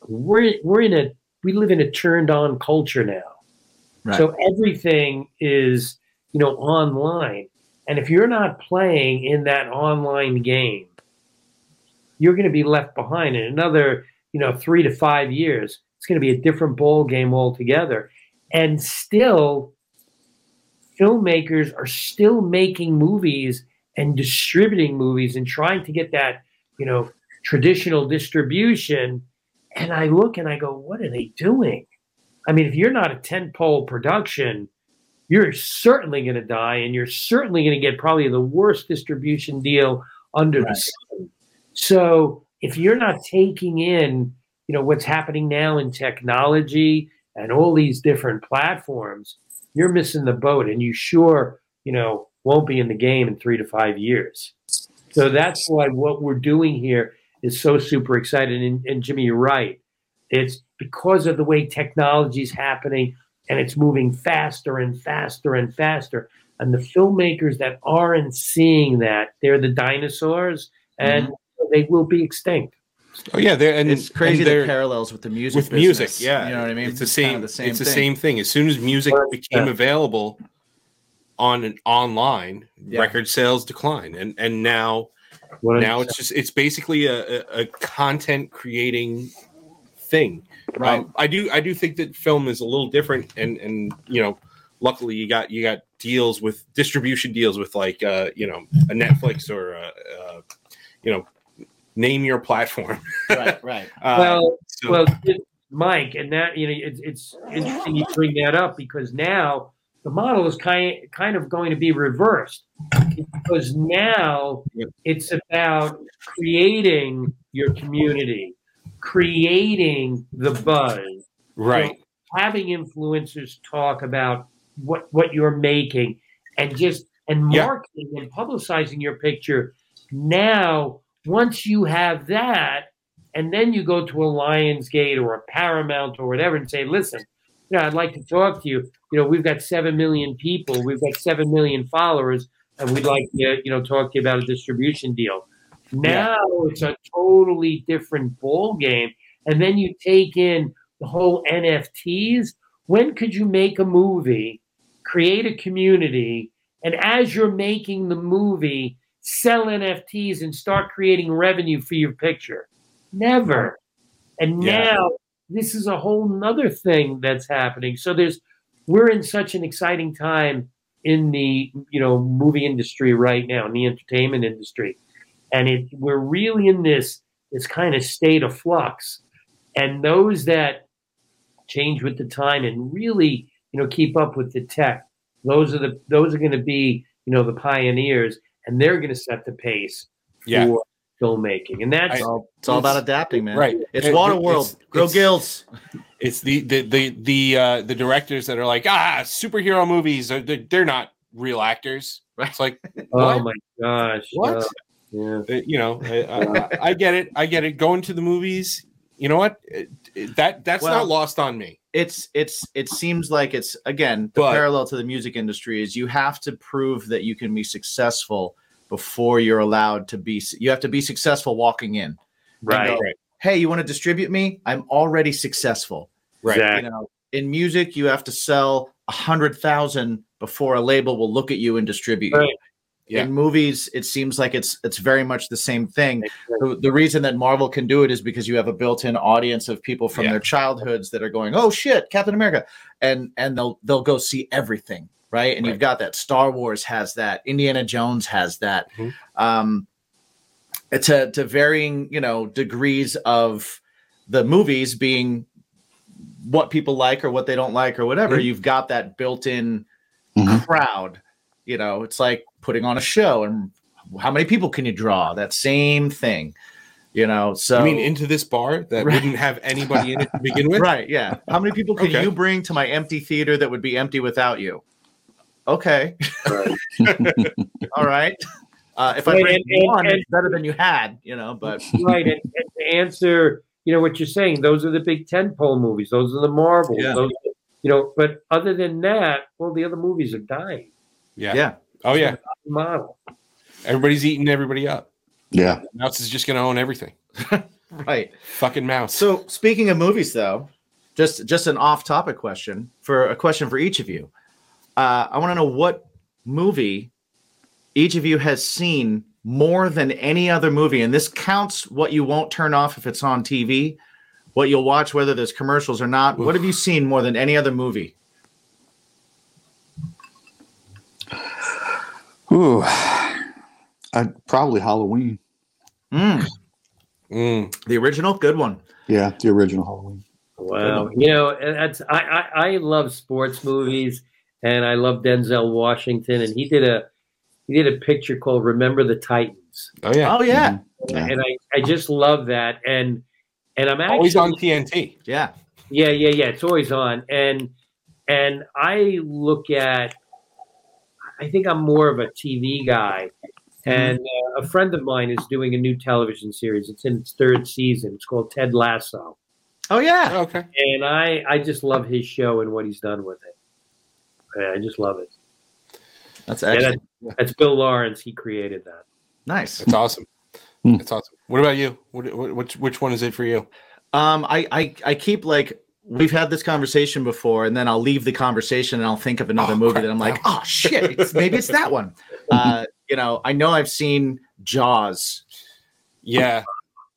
we're we're in a we live in a turned on culture now. Right. so everything is you know online. And if you're not playing in that online game you're going to be left behind. In another you know three to five years it's going to be a different ball game altogether. And still filmmakers are still making movies and distributing movies and trying to get that you know traditional distribution and i look and i go what are they doing? I mean if you're not a tentpole production you're certainly going to die and you're certainly going to get probably the worst distribution deal under the sun. So if you're not taking in you know what's happening now in technology and all these different platforms you're missing the boat and you sure you know won't be in the game in three to five years. So that's why what we're doing here is so super excited. and, and jimmy you're right it's because of the way technology is happening and it's moving faster and faster and faster and the filmmakers that aren't seeing that they're the dinosaurs and mm-hmm. they will be extinct Oh yeah, they're and it's crazy and the they're- parallels with the music with business, music. Yeah, you know what I mean. It's the kind same. of the same. it's the same thing. As soon as music became yeah. available on an online, Yeah. record sales decline, and and now now it's just it's basically a, a, a content creating thing. Right. Um, I do I do think that film is a little different, and and you know, luckily you got you got deals with distribution deals with like uh, you know a Netflix or a, uh you know name your platform. right. Right. <laughs> Uh, well so- well mike and that you know it's, it's interesting you bring that up because now the model is kind kind of going to be reversed because now it's about creating your community creating the buzz right. having influencers talk about what what you're making and just and Yeah. marketing and publicizing your picture. Now, once you have that, and then you go to a Lionsgate or a Paramount or whatever and say, listen, you know, I'd like to talk to you. You know, we've got seven million people, we've got seven million followers, and we'd like to, you know, talk to you about a distribution deal. Now it's a totally different ball game. And then you take in the whole NFTs. When could you make a movie, create a community, and as you're making the movie, sell NFTs and start creating revenue for your picture? Never. And Yeah. now this is a whole nother thing that's happening. So there's we're in such an exciting time in the you know movie industry right now, in the entertainment industry. And it we're really in this this kind of state of flux. And those that change with the time and really, you know, keep up with the tech, those are the those are going to be, you know, the pioneers, and they're going to set the pace Yeah. for filmmaking. And that's I- all, it's all about adapting, man. Right. It's It- Waterworld. it's- Grow it's- gills. It's the the the the uh, the directors that are like ah superhero movies are they're, they're not real actors. Right. It's like <laughs> oh what? my gosh. What? uh, yeah. Uh, you know I, I, I get it I get it going to the movies. You know what? It- it- that that's Well- not lost on me. it's it's it seems like it's again the But- parallel to the music industry is you have to prove that you can be successful before you're allowed to be you have to be successful walking in Right. go, Right. hey you want to distribute me i'm already successful Right. Exactly. you know in music you have to sell a hundred thousand before a label will look at you and distribute you Yeah. in movies it seems like it's it's very much the same thing the, the reason that marvel can do it is because you have a built-in audience of people from Yeah. their childhoods that are going oh shit captain america and and they'll they'll go see everything right and you've got that star wars has that indiana jones has that Mhm. um to to varying you know degrees of the movies being what people like or what they don't like or whatever Mhm. you've got that built-in Mhm. crowd you know it's like putting on a show and how many people can you draw that same thing you know so I mean, into this bar that Right. wouldn't have anybody in it to begin with. <laughs> right yeah how many people can Okay. you bring to my empty theater that would be empty without you okay <laughs> <laughs> all right uh, if i bring and- and- one and- it's better than you had you know but right. And, and to answer, you know, what you're saying, those are the big tentpole movies. Those are the Marvels. Yeah. Those, you know, but other than that, well, the other movies are dying. Yeah. yeah Oh yeah. Model. Everybody's eating everybody up. Yeah. Mouse is just going to own everything. <laughs> right Fucking mouse. So speaking of movies, though, just just an off-topic question for a question for each of you. Uh, I want to know what movie each of you has seen more than any other movie, and this counts what you won't turn off if it's on TV, what you'll watch whether there's commercials or not. What have you seen more than any other movie? Ooh. I'd probably Halloween. Mm, Mm. the original, good one. Yeah, the original Halloween. Wow. You know, that's I, I I love sports movies, and I love Denzel Washington, and he did a he did a picture called "Remember the Titans," Oh yeah. Oh yeah, Yeah. and I I just love that, and and I'm actually Always on TNT. yeah. Yeah, yeah, yeah. It's always on, and and I look at. I think I'm more of a TV guy, and uh, a friend of mine is doing a new television series. It's in its third season. It's called Ted Lasso, Oh yeah. Okay. and I I just love his show and what he's done with it. Yeah, I just love it. That's Yeah, excellent. that's, that's Bill Lawrence. He created that. nice. That's awesome. Hmm. That's awesome. What about you? What, what, which which one is it for you? Um, I, I I keep like we've had this conversation before, and then I'll leave the conversation and I'll think of another Oh, movie crap, that I'm like, oh shit, <laughs> it's, maybe it's that one. Uh, you know, I know I've seen Jaws Yeah.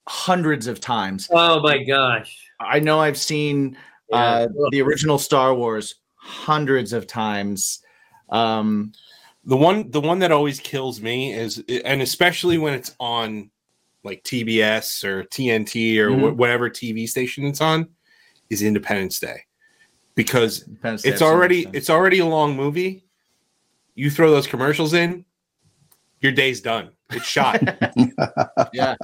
hundreds of times. Oh my gosh! I know I've seen uh, the original Star Wars hundreds of times. Um, The one the one that always kills me is and especially when it's on like TBS or TNT or Mhm. wh- whatever TV station it's on is Independence Day. Because Independence Day, it's already it's already a long movie. You throw those commercials in, your day's done. It's shot. <laughs> time.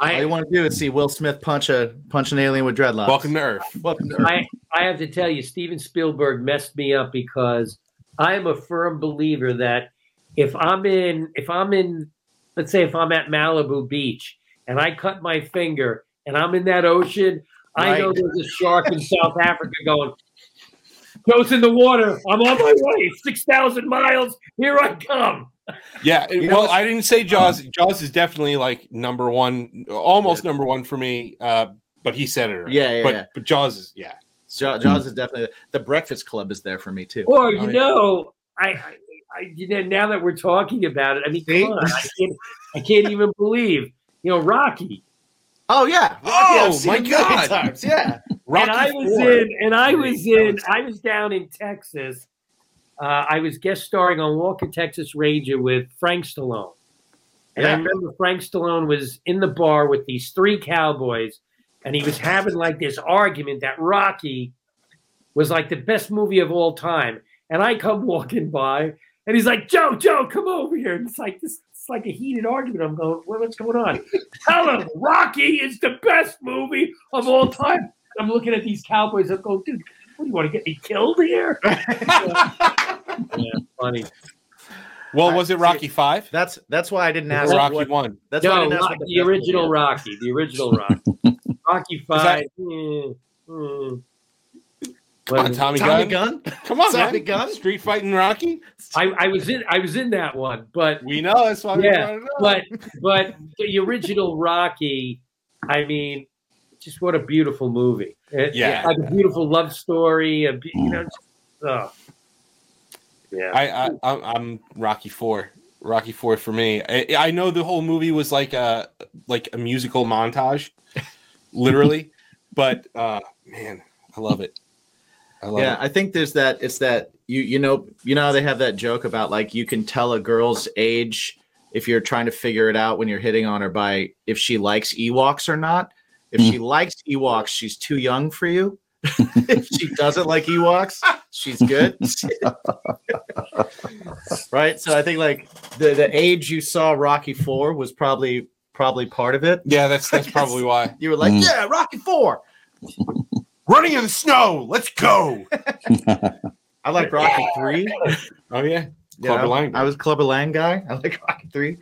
Yeah. All you want to do is see Will Smith punch a punch an alien with dreadlocks. Welcome to Earth. Welcome to Earth. I I have to tell you, Steven Spielberg messed me up because I am a firm believer that if I'm in, if I'm in, let's say if I'm at Malibu Beach and I cut my finger and I'm in that ocean, I know there's a shark in South Africa going, Joe's in the water. I'm on my way. 6,000 miles. Here I come. Yeah, it- You know well, what's- I didn't say Jaws. Jaws is definitely like number one, almost number one for me. Uh, but he said it. already. Yeah, yeah, but yeah. but Jaws is yeah. Jaws, Jaws is definitely the Breakfast Club is there for me too. Or, you Oh, yeah. know, I, I, I, you know, now that we're talking about it, I mean, come on. I can't, I can't even believe, you know, Rocky. Oh yeah. Oh, I've my God. Times. Yeah. Rocky and I was Four. in, and I was in, I was down in Texas. Uh, I was guest starring on Walker Texas Ranger with Frank Stallone, and I remember Frank Stallone was in the bar with these three cowboys, and he was having like this argument that Rocky was like the best movie of all time, and I come walking by, and he's like, "Joe, Joe, come over here," and it's like this. It's like a heated argument. I'm going, "What- what's going on? <laughs> Tell him Rocky is the best movie of all time. I'm looking at these cowboys. I'm going, dude, what do you want to get me killed here? <laughs> yeah, funny. Well, was it Rocky Five? That's that's why I didn't ask Rocky what- One? That's why I didn't ask Ro- what the, best movie original. Rocky. The original <laughs> Rocky. Rocky Five. Come on, Well, Tommy, Tommy Gunn. Gun. Come on, Tommy man. Gunn? Street fighting Rocky. I, I was in. I was in that one, but We know that's why. yeah, brought it but but the original Rocky. I mean, just what a beautiful movie. It, Yeah. it had a beautiful love story. A, be- you know, just, oh. yeah. I, I I'm, I'm Rocky Four. Rocky Four for me. I, I know the whole movie was like a like a musical montage, <laughs> literally, but uh man, I love it. I love Yeah, it. I think there's that. It's that you you know you know how they have that joke about like you can tell a girl's age if you're trying to figure it out when you're hitting on her by if she likes Ewoks or not. If she likes Ewoks, she's too young for you. <laughs> if she doesn't like Ewoks, she's good. <laughs> right? So I think like the the age you saw Rocky 4 was probably probably part of it. Yeah, that's that's probably why. <laughs> You were like, Mm. "Yeah, Rocky 4." Running in the snow. Let's go. I like Rocky 3. Oh yeah, Yeah, Clubber I- Lang. I was Clubber Lang guy. I like Rocky Three.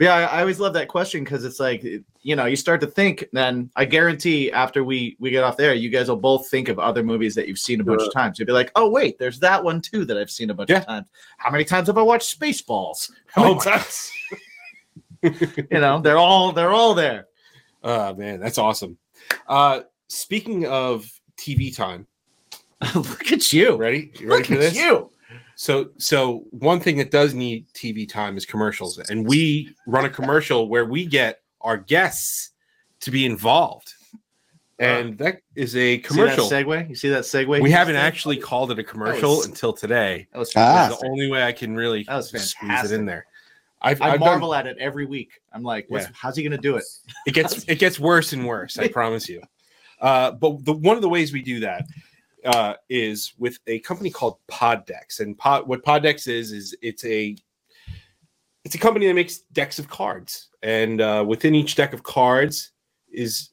Yeah, I, I always love that question because it's like you know you start to think. Then I guarantee after we we get off there, you guys will both think of other movies that you've seen a bunch of times. You'll be like, oh wait, there's that one too that I've seen a bunch Yeah. of times. How many times have I watched Spaceballs? How <laughs> Oh many times? <laughs> you know, they're all they're all there. Oh man, that's awesome. Uh, speaking of TV time, <laughs> Look at you. ready? You ready Look for at this? you. So, so one thing that does need TV time is commercials, and we run a commercial where we get our guests to be involved, and that is a commercial. See that segue? You see that segue? We haven't actually called it a commercial was- until today. That was Ah. The only way I can really That was squeeze it in there. I've, I I've done- marvel at it every week. I'm like, what's, Yeah. how's he gonna do it? it gets it gets worse and worse. I <laughs> promise you. Uh, but the one of the ways we do that uh, is with a company called Poddex, and Pod, what Poddex is is it's a it's a company that makes decks of cards, and uh, within each deck of cards is.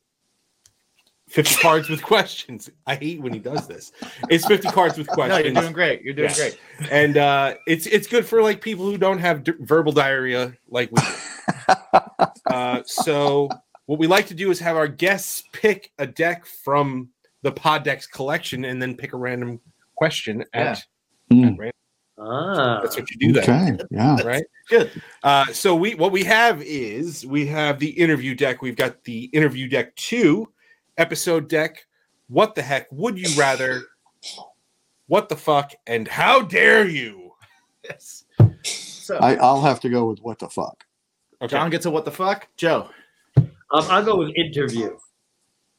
50 cards with <laughs> questions. I hate when he does this. It's 50 cards with <laughs> No, questions you're doing great. You're doing great. and uh, it's it's good for like people who don't have d- verbal diarrhea like we do. <laughs> uh, so what we like to do is have our guests pick a deck from the Poddex collection and then pick a random question. At, Hmm. at random. Ah. That's what you do. That Okay. Yeah. right. <laughs> Good. Uh, so we what we have is we have the interview deck. We've got the interview deck two episode deck. What the heck would you rather? What the fuck? And how dare you? <laughs> Yes. So I, I'll have to go with what the fuck. Okay. John gets a what the fuck? Joe, Um, I'll go with interview.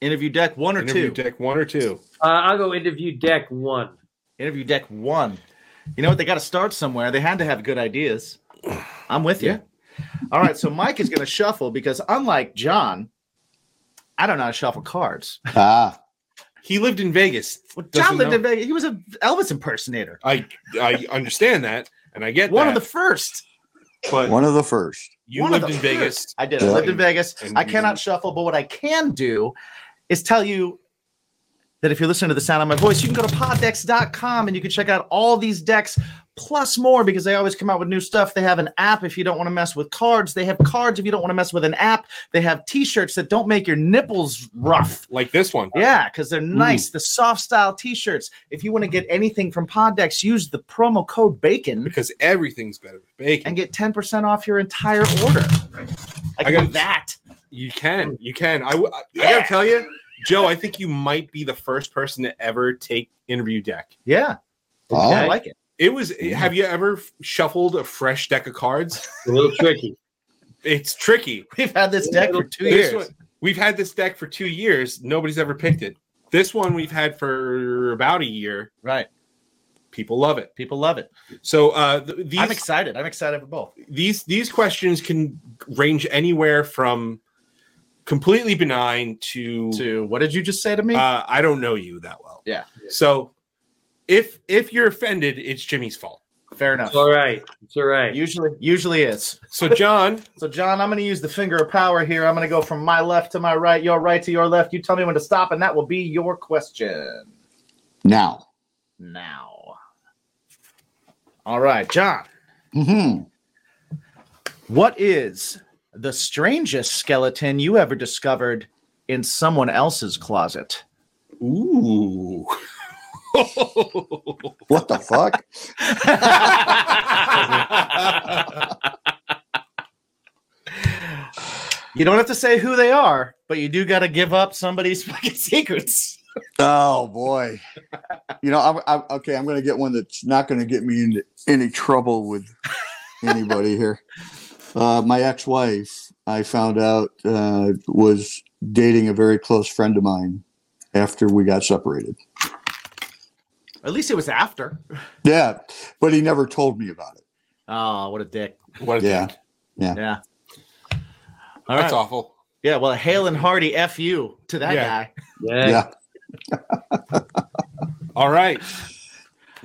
Interview deck one or interview two? deck one or two. Uh, I'll go interview deck one. Interview deck one. You know what? They got to start somewhere. They had to have good ideas. I'm with you. All right. So Mike is going to shuffle because unlike John, I don't know how to shuffle cards. Ah, He lived in Vegas. Well, John lived know. in Vegas. He was an Elvis impersonator. I I understand that, and I get One that, of the first. but one of the first. you one lived the in Vegas. I did. I lived in Vegas. And I cannot didn't- shuffle, but what I can do is tell you that if you're listening to the sound of my voice, you can go to poddex.com and you can check out all these decks plus more because they always come out with new stuff. They have an app if you don't want to mess with cards. They have cards if you don't want to mess with an app. They have t-shirts that don't make your nipples rough. Like this one. Yeah, because they're nice. The soft style t-shirts. If you want to get anything from Poddex, use the promo code BACON Because everything's better with bacon. and get 10% off your entire order. I got- that. You can. You can. I, I gotta tell you, Joe, I think you might be the first person to ever take interview deck. Yeah, Oh, I like it. It was. Have you ever shuffled a fresh deck of cards? <laughs> a little tricky. It's tricky. We've had this deck for two years. one- we've had this deck for two years. Nobody's ever picked it. This one we've had for about a year. Right. People love it. People love it. So uh, th- these I'm excited. I'm excited for both. these these questions can range anywhere from completely benign to, To what did you just say to me? uh, I don't know you that well. Yeah. So if if you're offended, it's Jimmy's fault. Fair enough. It's all right. It's all right. Usually, usually is. So John, <laughs> So, John, I'm going to use the finger of power here. I'm going to go from my left to my right, your right to your left. You tell me when to stop, and that will be your question now. now. All right, John. hmm What is the strangest skeleton you ever discovered in someone else's closet? ooh. <laughs> What the fuck? You don't have to say who they are, but you do got to give up somebody's <laughs> fucking secrets. Oh boy. You know, I'm, I'm okay. I'm going to get one that's not going to get me into any trouble with anybody here. Uh, my ex-wife, I found out, uh, was dating a very close friend of mine after we got separated. At least it was after. <laughs> Yeah, but he never told me about it. Oh, what a dick. what a Yeah. dick. Yeah. All That's right. awful. Yeah, well, Hale and hearty F you to that Yeah. guy. Yeah. Yeah. <laughs> All right.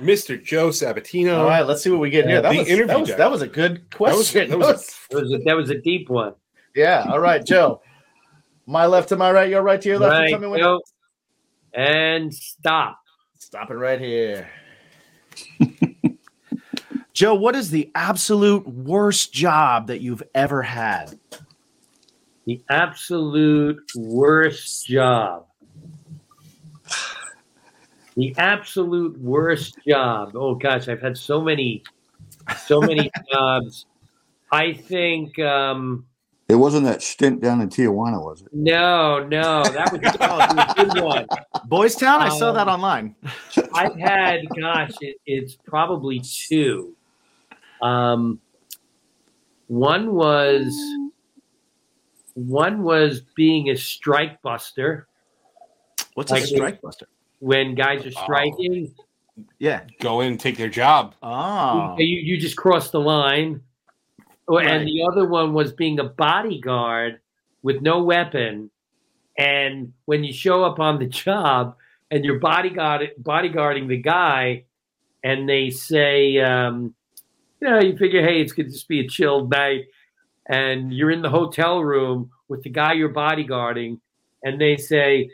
Mr. Joe Sabatino. All right, let's see what we get here. That The was, interview that, was, that was a good That was- question. that was- <laughs> That was a, that was a deep one. yeah, all right, Joe. My left to my right, your right to your left. Right. Tell me when go. And stop. Stop it right here. <laughs> Joe, what is the absolute worst job that you've ever had? The absolute worst job. The absolute worst job. Oh gosh, I've had so many, so many <laughs> jobs. I think um, It wasn't that stint down in Tijuana, was it? no, no, that was, <laughs> that was a good one. Boys Town? I saw Um, that online. <laughs> I've had, gosh, it, it's probably two. Um, one was one was being a strike buster What's like a strike buster? When guys are striking. Yeah. Go in and take their job. Oh. You, you just cross the line. Oh, Right. And the other one was being a bodyguard with no weapon. And when you show up on the <laughs> job and you're bodyguard bodyguarding the guy, and they say, um, you know, you figure, hey, it's going to just be a chilled night, and you're in the hotel room with the guy you're bodyguarding, and they say,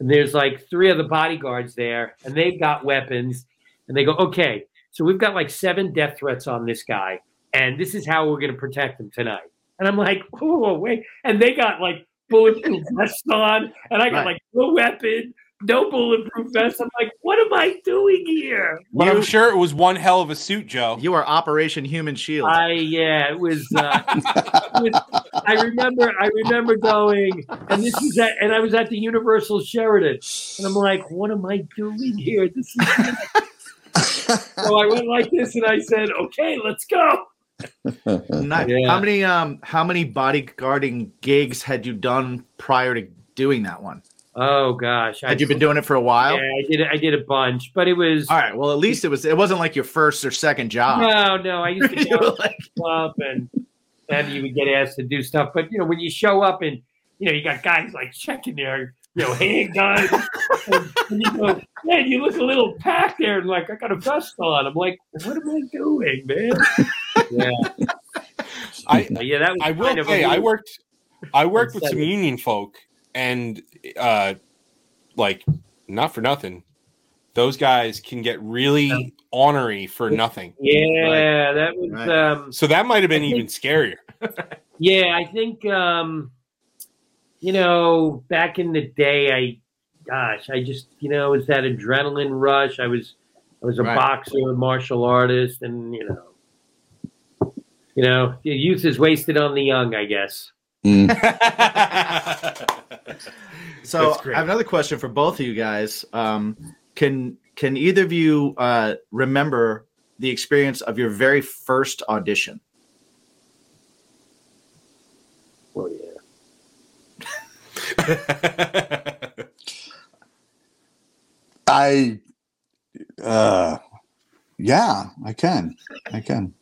and there's like three other bodyguards there, and they've got weapons, and they go, okay, so we've got like seven death threats on this guy, and this is how we're going to protect him tonight. And I'm like, oh wait, and they got like bulletproof vests on, and I got Right. like no weapon, no bulletproof vest. I'm like, what am I doing here? But You- I'm sure it was one hell of a suit, Joe. You are Operation Human Shield. I yeah, it was. Uh, <laughs> it was I remember. I remember going, and this was at, and I was at the Universal Sheraton, and I'm like, what am I doing here? This is. <laughs> so I went like this, and I said, okay, let's go. <laughs> Nice. Yeah. How many um how many bodyguarding gigs had you done prior to doing that one? Oh gosh, Had you been doing it for a while? Yeah, I did. I did a bunch, but it was. All right. Well, at least it was. It wasn't like your first or second job. No, no. I used to <laughs> You go like, up and then you would get asked to do stuff. But you know, when you show up and you know you got guys like checking their you know handguns, <laughs> and, and you go, man, you look a little packed there, and like I got a vest on. I'm like, what am I doing, man? yeah, <laughs> I yeah. That was I will kind of a say I worked I worked with some union folk and uh like not for nothing. Those guys can get really ornery for nothing. Yeah, that was. Right. Um, So that might have been think- even scarier. <laughs> yeah, I think. Um, you know, back in the day, I, gosh, I just, you know, it was that adrenaline rush. I was, I was a Right. boxer, a martial artist, and you know, you know, youth is wasted on the young, I guess. Mm. <laughs> So I have another question for both of you guys. Um, can can either of you uh, remember the experience of your very first audition? Oh yeah. <laughs> I, uh, yeah, I can. I can.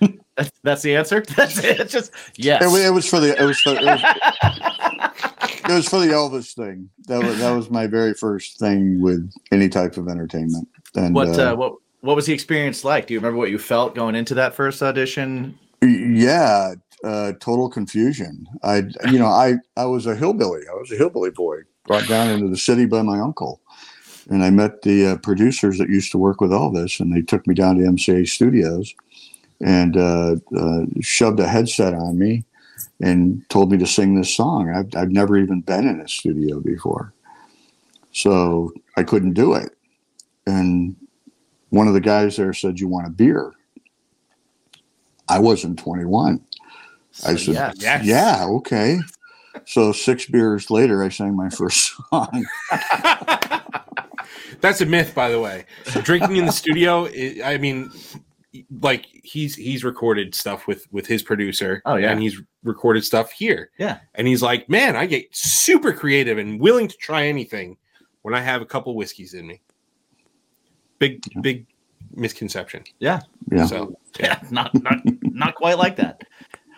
<laughs> That's, that's the answer. <laughs> That's it. It's just yes. It, it was for the. It was for. It was, <laughs> it was for the Elvis thing. That was that was my very first thing with any type of entertainment. And what uh, uh, what what was the experience like? Do you remember what you felt going into that first audition? yeah, uh, total confusion. I, you know, I I was a hillbilly. I was a hillbilly boy brought down into the city by my uncle, and I met the uh, producers that used to work with Elvis, and they took me down to MCA Studios, and uh, uh, shoved a headset on me, and told me to sing this song. I've I've never even been in a studio before, so I couldn't do it, and one of the guys there said, "You want a beer?" I wasn't 21. I said, yes. Yes. Yeah, okay. So six beers later, I sang my <laughs> first song. <laughs> That's a myth, by the way. Drinking in the studio, I mean, like he's he's recorded stuff with with his producer. Oh, yeah. and he's recorded stuff here. Yeah. and he's like, man, I get super creative and willing to try anything when I have a couple whiskeys in me. Big big misconception. Yeah. Yeah. So <laughs> Yeah, not not not quite like that.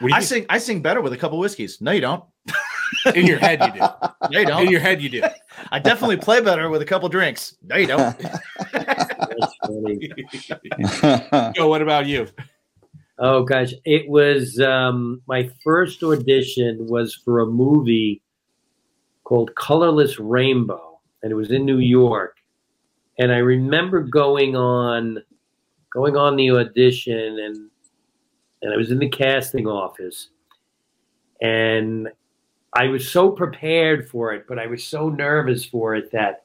I you sing I sing better with a couple whiskeys. No, you don't. in your head you do. <laughs> No, you don't. In your head you do. <laughs> I definitely play better with a couple drinks. No, you don't. That's funny. Joe, what about you? Oh gosh, it was um, my first audition was for a movie called Colorless Rainbow, and it was in New York. And I remember going on, going on the audition, and and I was in the casting office, and I was so prepared for it, but I was so nervous for it that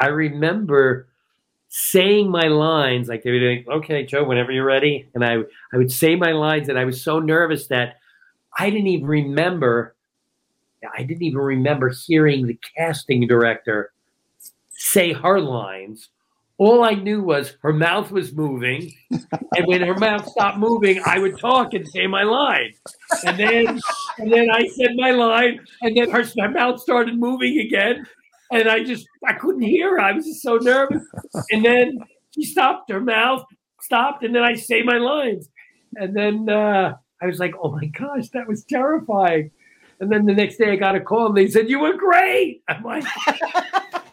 I remember saying my lines like they were doing, okay, Joe, whenever you're ready. And I, I would say my lines and I was so nervous that I didn't even remember, I didn't even remember hearing the casting director say her lines. All I knew was her mouth was moving. <laughs> and when her mouth stopped moving, I would talk and say my line. And then, and then I said my line and then her, her mouth started moving again. And I just, I couldn't hear her. I was just so nervous. And then she stopped, her mouth stopped, and then I say my lines. And then uh, I was like, oh my gosh, that was terrifying. And then the next day I got a call and they said, you were great. I'm like,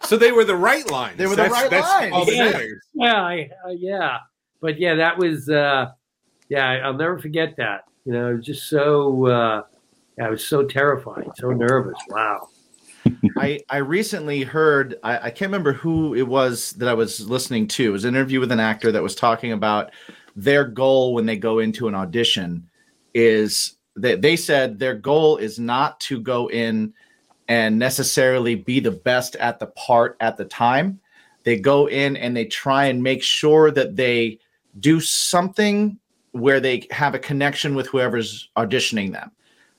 So they were the right lines. They were the That's- right that's lines. all that Yeah. matters. yeah, I, uh, yeah. But yeah, that was, uh, yeah, I- I'll never forget that. You know, it was just so, uh, I was so terrified, so nervous. Wow. <laughs> I, I recently heard I, I can't remember who it was that I was listening to. It was an interview with an actor that was talking about their goal when they go into an audition is that they said their goal is not to go in and necessarily be the best at the part at the time. They go in and they try and make sure that they do something where they have a connection with whoever's auditioning them.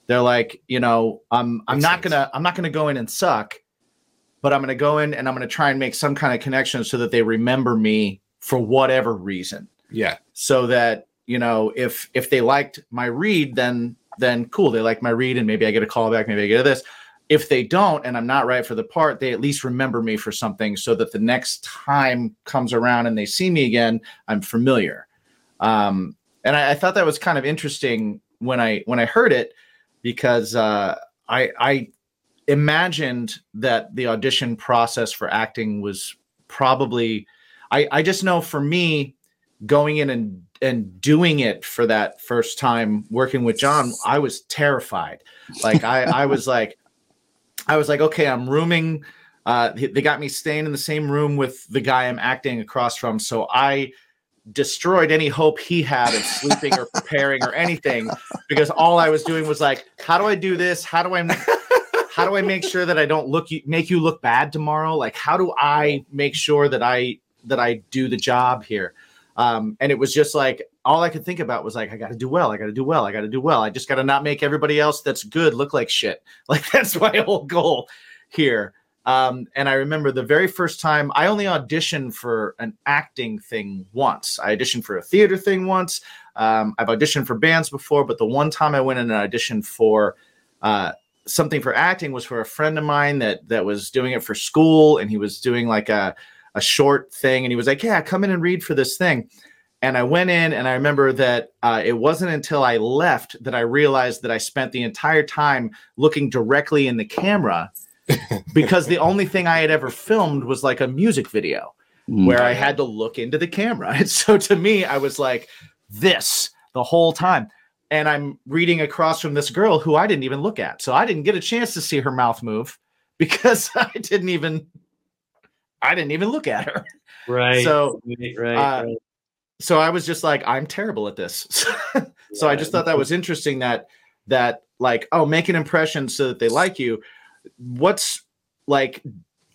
They're like, you know, I'm I'm Makes not sense. gonna I'm not gonna go in and suck, but I'm gonna go in and I'm gonna try and make some kind of connection so that they remember me for whatever reason. Yeah. So that you know, if if they liked my read, then then cool, they like my read, and maybe I get a call back, maybe I get this. If they don't, and I'm not right for the part, they at least remember me for something, so that the next time comes around and they see me again, I'm familiar. Um, and I, I thought that was kind of interesting when I when I heard it because uh, I I imagined that the audition process for acting was probably I, I just know for me going in and and doing it for that first time working with John, I was terrified. Like I I was <laughs> like I was like, okay, I'm rooming uh, they they got me staying in the same room with the guy I'm acting across from. So I destroyed any hope he had of sleeping or preparing or anything because all I was doing was like, how do I do this? How do I how do I make sure that I don't look you make you look bad tomorrow? Like how do I make sure that I that I do the job here? Um, and it was just like all I could think about was like, I got to do well, I got to do well, I got to do well. I just got to not make everybody else that's good look like shit. <laughs> Like that's my whole goal here. Um, and I remember the very first time I only auditioned for an acting thing once. I auditioned for a theater thing once. Um, I've auditioned for bands before, but the one time I went in and auditioned for uh, something for acting was for a friend of mine that that was doing it for school, and he was doing like a a short thing, and he was like, "Yeah, come in and read for this thing." And I went in, and I remember that uh, it wasn't until I left that I realized that I spent the entire time looking directly in the camera because the only thing I had ever filmed was like a music video where I had to look into the camera. And <laughs> so to me, I was like, this the whole time. And I'm reading across from this girl who I didn't even look at. So I didn't get a chance to see her mouth move <laughs> because I didn't even I didn't even look at her. Right. So right, right, uh, right. so I was just like, I'm terrible at this. <laughs> so I just thought that was interesting that that like, oh, make an impression so that they like you. What's like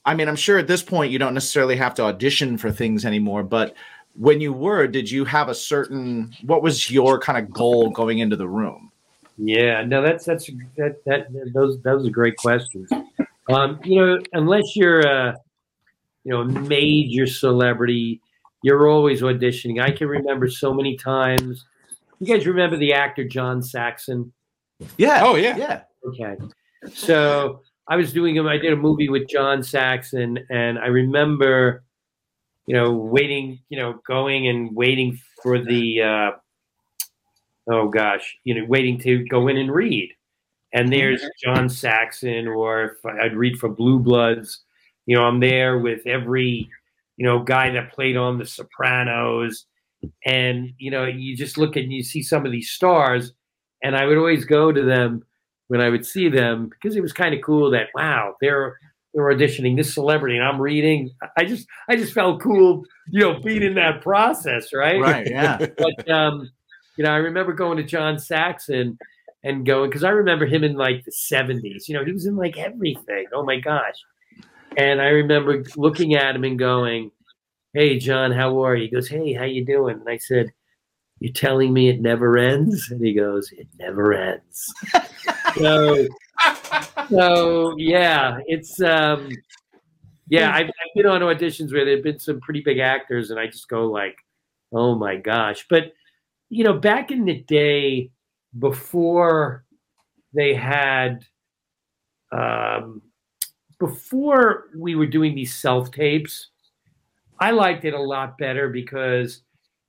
I mean, I'm sure at this point you don't necessarily have to audition for things anymore, but when you were, did you have a certain what was your kind of goal going into the room? Yeah, no, that's that's that that those those are great questions. Um, you know, unless you're a you know a major celebrity, you're always auditioning. I can remember so many times. You guys remember the actor John Saxon? Yeah. Oh, yeah. Yeah. Okay. So I was doing I did a movie with John Saxon, and I remember, you know, waiting, you know, going and waiting for the, uh, oh gosh, you know, waiting to go in and read. And there's John Saxon, or if I'd read for Blue Bloods, you know, I'm there with every, you know, guy that played on The Sopranos. And, you know, you just look and you see some of these stars, and I would always go to them when I would see them because it was kind of cool that wow they're they're auditioning this celebrity and I'm reading. I just I just felt cool, you know, being in that process, right? Right. Yeah. <laughs> But um, you know, I remember going to John Saxon and going because I remember him in like the '70s. You know, he was in like everything. Oh my gosh! And I remember looking at him and going, "Hey, John, how are you?" He goes, "Hey, how you doing?" And I said. You're telling me it never ends? And he goes, It never ends. <laughs> so, so yeah, it's um, yeah. I've, I've been on auditions where there've been some pretty big actors, and I just go like, oh my gosh. But you know, back in the day, before they had, um, before we were doing these self tapes, I liked it a lot better because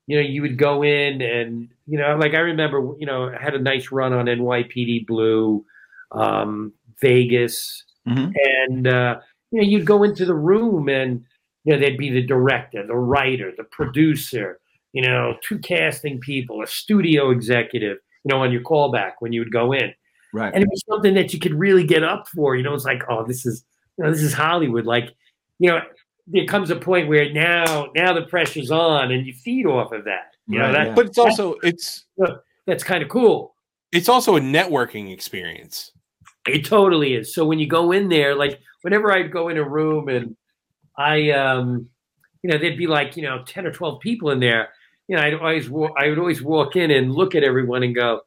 you know, you would go in and, you know, like I remember, you know, I had a nice run on NYPD Blue, um, Vegas, Mhm. and, uh, you know, you'd go into the room and, you know, there'd be the director, the writer, the producer, you know, two casting people, a studio executive, you know, on your callback when you would go in. Right. And it was something that you could really get up for. You know, it's like, oh, this is, you know, this is Hollywood. Like, you know, there comes a point where now, now the pressure's on, and you feed off of that. You know, that, yeah. But it's also it's that's kind of cool. it's also a networking experience. It totally is. So when you go in there, like whenever I'd go in a room and I, um, you know, there'd be like you know ten or twelve people in there. You know, I'd always wa- I would always walk in and look at everyone and go,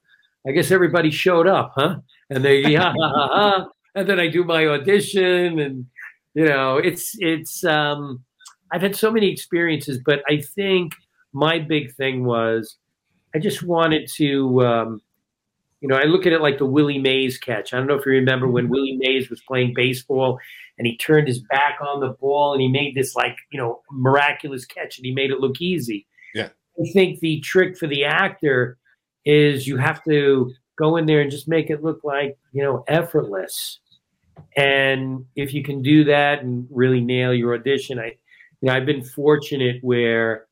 I guess everybody showed up, huh? And they yeah, ha, ha, ha. and then I do my audition, and you know, it's it's. um I've had so many experiences, but I think my big thing was I just wanted to. um you know, I look at it like the Willie Mays catch. I don't know if you remember when Willie Mays was playing baseball and he turned his back on the ball and he made this like, you know, miraculous catch and he made it look easy. Yeah. I think the trick for the actor is you have to go in there and just make it look like, you know, effortless. And if you can do that and really nail your audition, I you know, I've been fortunate where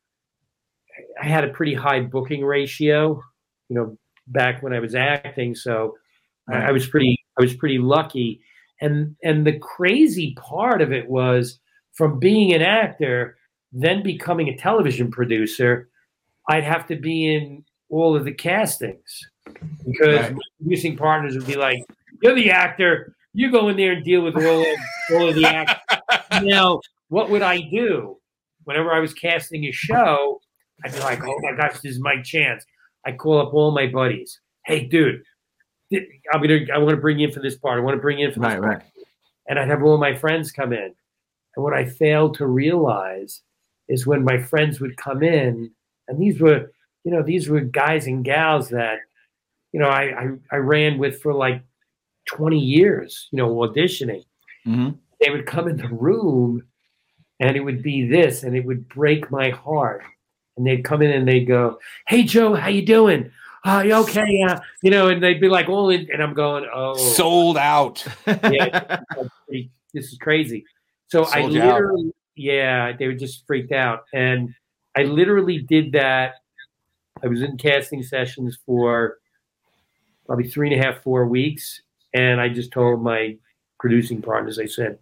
I had a pretty high booking ratio, you know, back when I was acting. So I, I was pretty, I was pretty lucky. And and the crazy part of it was from being an actor, then becoming a television producer, I'd have to be in all of the castings because Right. my producing partners would be like, "You're the actor. You go in there and deal with all of, all of the actors." <laughs> now, what would I do? Whenever I was casting a show, I'd be like, "Oh my gosh, this is my chance." I call up all my buddies. Hey, dude, I'm gonna. I want to bring you in for this part. I want to bring you in for this Right, part right. and I'd have all my friends come in. And what I failed to realize is when my friends would come in, and these were, you know, these were guys and gals that, you know, I I, I ran with for like 20 years, you know, auditioning. hmm They would come in the room and it would be this, and it would break my heart. And they'd come in and they'd go, Hey Joe, how you doing? Oh, you okay? Yeah. You know, and they'd be like all in, and I'm going, Oh Sold out. <laughs> yeah, this is crazy. So I Sold out. literally, yeah, they were just freaked out, and I literally did that. I was in casting sessions for probably three and a half, four weeks, and I just told my producing partners, I said,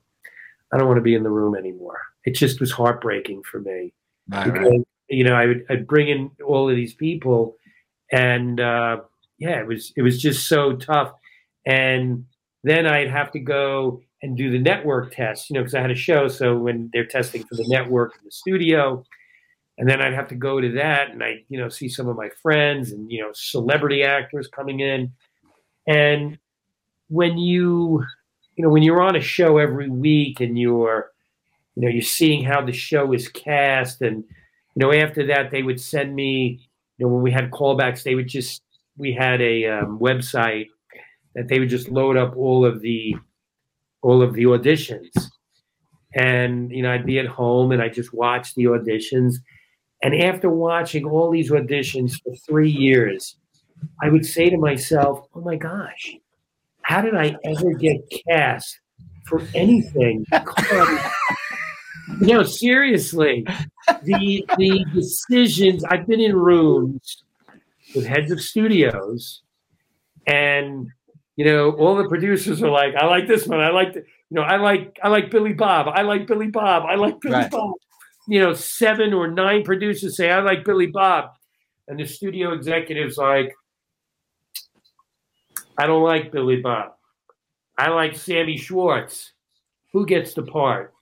I don't want to be in the room anymore. It just was heartbreaking for me Right, right. because you know I would I'd bring in all of these people, and uh, yeah, it was it was just so tough. And then I'd have to go and do the network test, you know, because I had a show. So when they're testing for the network in the studio, and then I'd have to go to that, and I you know see some of my friends and you know celebrity actors coming in, and when you you know when you're on a show every week and you're you know you're seeing how the show is cast and you know after that they would send me you know when we had callbacks they would just we had a um, website that they would just load up all of the all of the auditions. And you know i'd be at home and i just watch the auditions. And after watching all these auditions for three years i would say to myself oh my gosh how did i ever get cast for anything <laughs> no, seriously. The the decisions I've been in rooms with heads of studios, and you know, all the producers are like, I like this one, I like the, you know, I like I like Billy Bob, I like Billy Bob, I like Billy Right. Bob. You know, seven or nine producers say, I like Billy Bob. And the studio executive's like, I don't like Billy Bob. I like Sammy Schwartz. Who gets the part?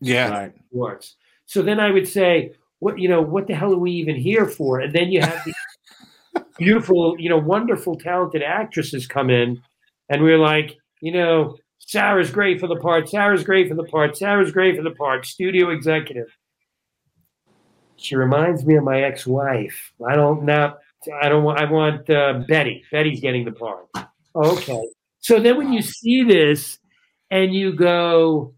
Yeah. Right. Schwartz. So then I would say, what you know, what the hell are we even here for? And then you have these <laughs> beautiful, you know, wonderful, talented actresses come in, and we're like, you know, Sarah's great for the part. Sarah's great for the part. Sarah's great for the part. Studio executive. She reminds me of my ex-wife. I don't not. I don't want. I want uh, Betty. Betty's getting the part. Okay. So then when you see this, and you go,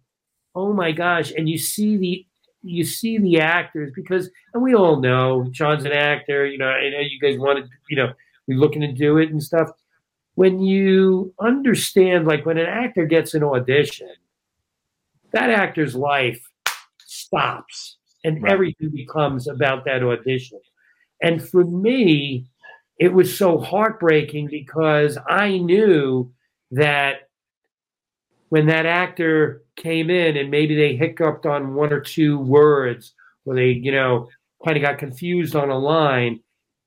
oh my gosh and you see the you see the actors because and we all know Sean's an actor you know I know you guys wanted you know we're looking to do it and stuff when you understand like when an actor gets an audition that actor's life stops and Right. everything becomes about that audition and for me it was so heartbreaking because I knew that when that actor came in and maybe they hiccuped on one or two words or they, you know, kind of got confused on a line,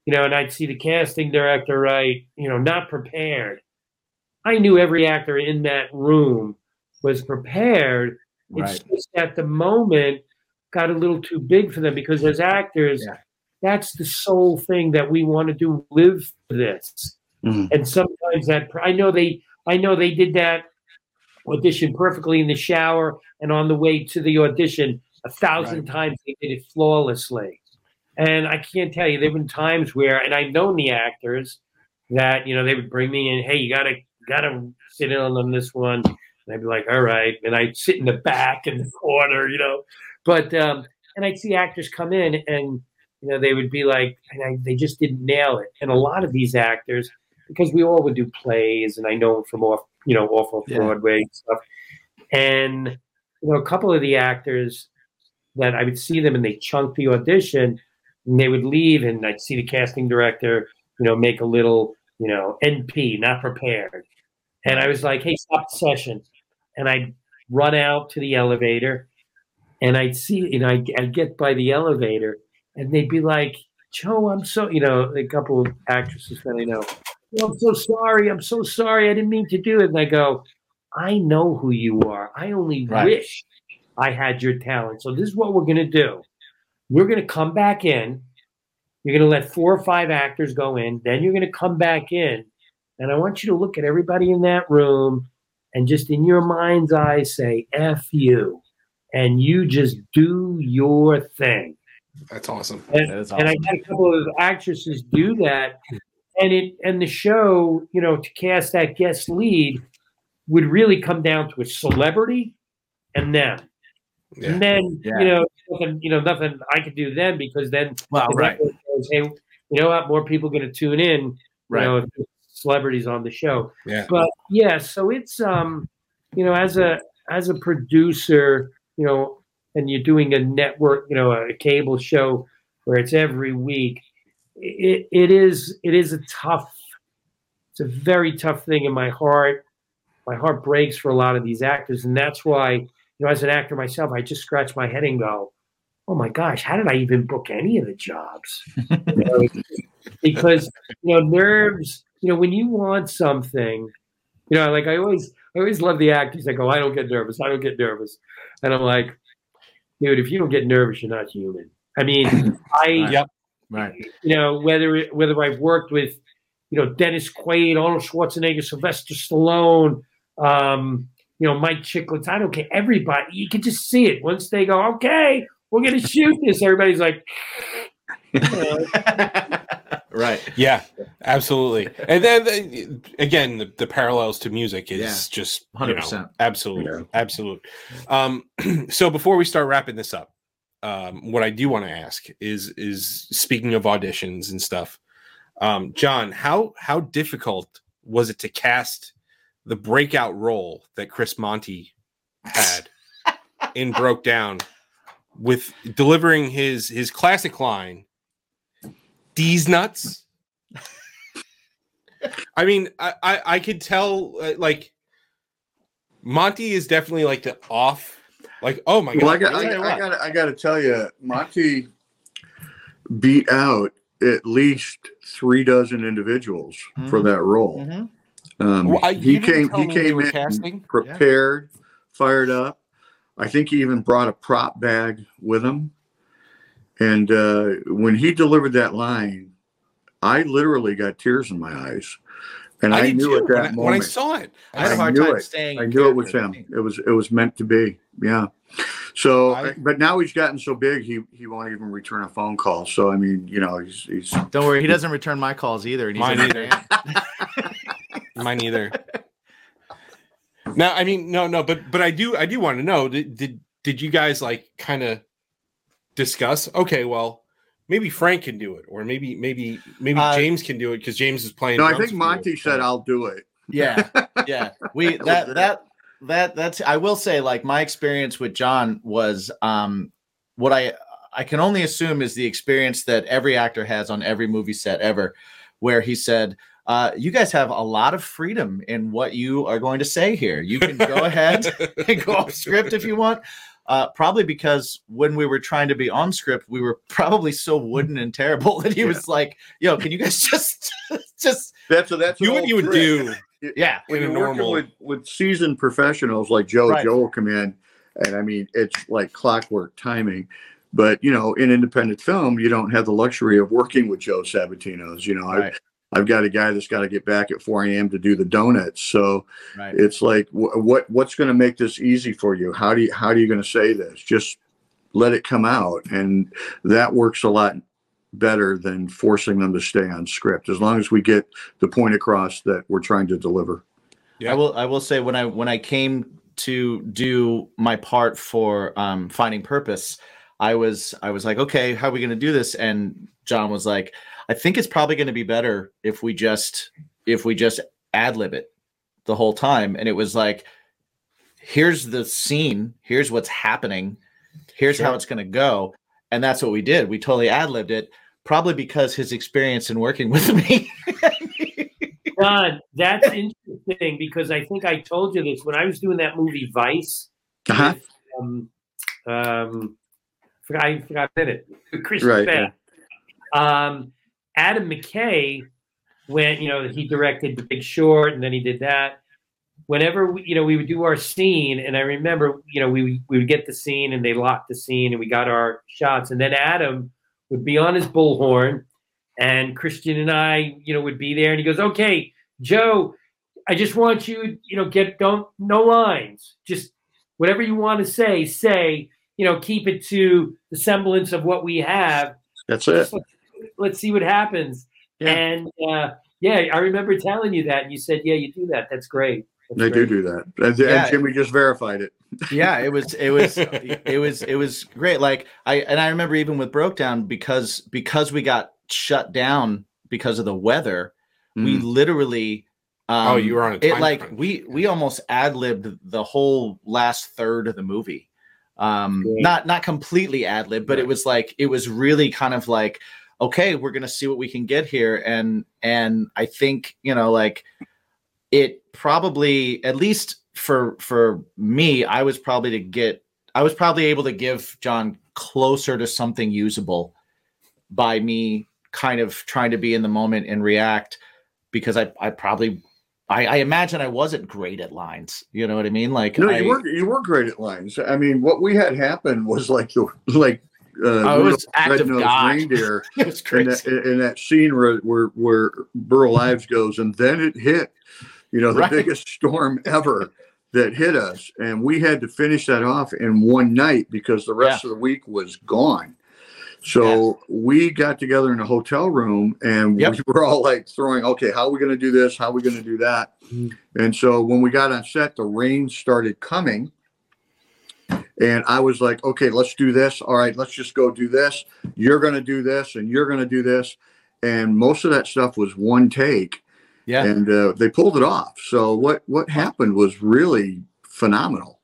you know, and I'd see the casting director write, you know, not prepared. I knew every actor in that room was prepared. It's just at the moment got a little too big for them because as actors, Yeah. That's the sole thing that we want to do, live for this. Mhm. And sometimes that I know they I know they did that audition perfectly in the shower and on the way to the audition a thousand times they did it flawlessly. And I can't tell you, there have been times where, and I've known the actors that, you know, they would bring me in, hey, you gotta gotta sit in on this one. And I'd be like, all right. And I'd sit in the back in the corner, you know. But um, and I'd see actors come in and you know, they would be like, and I, they just didn't nail it. And a lot of these actors, because we all would do plays, and I know them from off, you know, off of Yeah. Broadway and stuff. And you know, a couple of the actors that I would see them and they chunk the audition, and they would leave, and I'd see the casting director, you know, make a little, you know, NP, not prepared. And I was like, hey, stop the session. and I'd run out to the elevator, and I'd see, you know, I'd, I'd get by the elevator, and they'd be like, "Joe, I'm so," you know, a couple of actresses that I know. "Oh, I'm so sorry. I'm so sorry. I didn't mean to do it. And I go, I know who you are. I only Right. wish I had your talent. So this is what we're going to do. We're going to come back in. You're going to let four or five actors go in. Then you're going to come back in. And I want you to look at everybody in that room and just in your mind's eye say, F you. And you just do your thing. That's awesome. And, That is and I awesome. had a couple of actresses do that, and it and the show, you know, to cast that guest lead would really come down to a celebrity and them. Yeah. And then Yeah. you know, nothing, you know, nothing I could do then because then Well, the right, goes, hey, you know what? More people going to tune in. You right. know, celebrities on the show. Yeah. But yeah, so it's um, you know, as a as a producer, you know, and you're doing a network, you know, a cable show where it's every week, it it is it is a tough, it's a very tough thing in my heart. My heart breaks for a lot of these actors, and that's why, you know, as an actor myself, I just scratch my head and go, "Oh my gosh, how did I even book any of the jobs?" You <laughs> know, because you know nerves. You know, when you want something, you know, like I always, I always love the actors that go, "I don't get nervous. I don't get nervous," and I'm like, dude, if you don't get nervous, you're not human. I mean, <laughs> I, Yep. Right. you know, whether whether I've worked with, you know, Dennis Quaid, Arnold Schwarzenegger, Sylvester Stallone, um, you know, Mike Chiklis, I don't care. Everybody, you can just see it once they go, okay, we're gonna shoot this. Everybody's like, <laughs> you know, <laughs> right. Yeah, absolutely. And then uh, again, the, the parallels to music is Yeah. just you know, 100%. absolute, Yeah. absolute. Um, <clears throat> so before we start wrapping this up, um, what I do want to ask is is speaking of auditions and stuff, um, John, how how difficult was it to cast the breakout role that Chris Monty had <laughs> in Broke Down with delivering his his classic line, "These nuts." I mean, I, I I could tell uh, like Monty is definitely like the off, like oh my god, Well, I got, really? I, got, I got, I got to tell you, Monty beat out at least three dozen individuals for Mhm. that role. Mhm. Um, Well, I- he came, he came were in casting? prepared, fired up. I think he even brought a prop bag with him. And uh, when he delivered that line, I literally got tears in my eyes, and I, did knew too, at when that I, moment. when I saw it. I had a I hard knew time it. staying. I knew it was him. It was it was meant to be. Yeah. So, I- but now he's gotten so big, he he won't even return a phone call. So I mean, you know, he's he's Don't worry, he doesn't return my calls either. And he's Mine either. <laughs> Mine either. now, I mean, no, no, but but I do I do want to know did did, did you guys like kind of discuss? Okay, well, maybe Frank can do it, or maybe maybe maybe Uh, James can do it because James is playing. no. I think for you. Monty said I'll do it. Yeah, <laughs> yeah. We That that that that that's. I will say, like my experience with John was um what I I can only assume is the experience that every actor has on every movie set ever, where he said. Uh, you guys have a lot of freedom in what you are going to say here. You can go ahead <laughs> and go off script if you want. Uh, probably because when we were trying to be on script, we were <laughs> probably so wooden and terrible that he Yeah. was like, "Yo, can you guys <laughs> just, just, That's that's do what you would trick. do. yeah, when you're working normal- with with seasoned professionals like Joe. Right. Joe will come in, and I mean, it's like clockwork timing. But you know, in independent film, you don't have the luxury of working with Joe Sabatino's. You know, right, I've I've got a guy that's got to get back at 4 a.m. to do the donuts. So right." it's like, wh- what what's going to make this easy for you? How do you how are you going to say this? Just let it come out, and that works a lot better than forcing them to stay on script. As long as we get the point across that we're trying to deliver. Yeah. I will. I will say when I when I came to do my part for um, finding purpose, I was I was like, okay, how are we going to do this? And John was like, I think it's probably going to be better if we just if we just ad lib it the whole time. And it was like, here's the scene, here's what's happening, here's how it's going to go, and that's what we did. We totally ad libbed it. Probably because his experience in working with me <laughs> John, that's interesting because I think I told you this when I was doing that movie Vice. Uh-huh. Um, um, forgot, I forgot it. <laughs> Chris Right, Pratt. Um, Adam McKay went. You know, he directed The Big Short, and then he did that. Whenever we, you know, we would do our scene, and I remember, you know, we we would get the scene, and they locked the scene, and we got our shots, and then Adam would be on his bullhorn, and Christian and I, you know, would be there, and he goes, "Okay, Joe, I just want you, you know, get don't no lines, just whatever you want to say, say, you know, keep it to the semblance of what we have. That's it. Just let's, let's see what happens." Yeah. And uh, yeah, I remember telling you that, and you said, "Yeah, you do that. That's great." That's They do great. do that. And, and Yeah. Jimmy just verified it. <laughs> yeah it was it was <laughs> it was it was great like i and i remember even with broke down because because we got shut down because of the weather we Mm. literally um, Oh, you were on a it like crunch. we we almost ad-libbed the whole last third of the movie um Yeah. not not completely ad-lib but it was like it was really kind of like okay we're gonna see what we can get here. And and i think you know like it probably at least for for me i was probably to get i was probably able to give john closer to something usable by me kind of trying to be in the moment and react because i i probably i, I imagine i wasn't great at lines. You know what i mean? Like No, I, you were you were great at lines. I mean, what we had happen was like the <laughs> like uh, I was Rudolph the Red-Nosed God. reindeer <laughs> it was in crazy that, in that scene where where, where Burl Ives goes, and then it hit. You know, the Right. biggest storm ever that hit us, and we had to finish that off in one night because the rest of the week was gone. So we got together in a hotel room and Yep. we were all like throwing, okay, how are we going to do this? How are we going to do that? Mhm. And so when we got on set, the rain started coming. And I was like, okay, let's do this. All right, let's just go do this. You're going to do this and you're going to do this. And most of that stuff was one take yeah and uh, they pulled it off. So what, what happened was really phenomenal.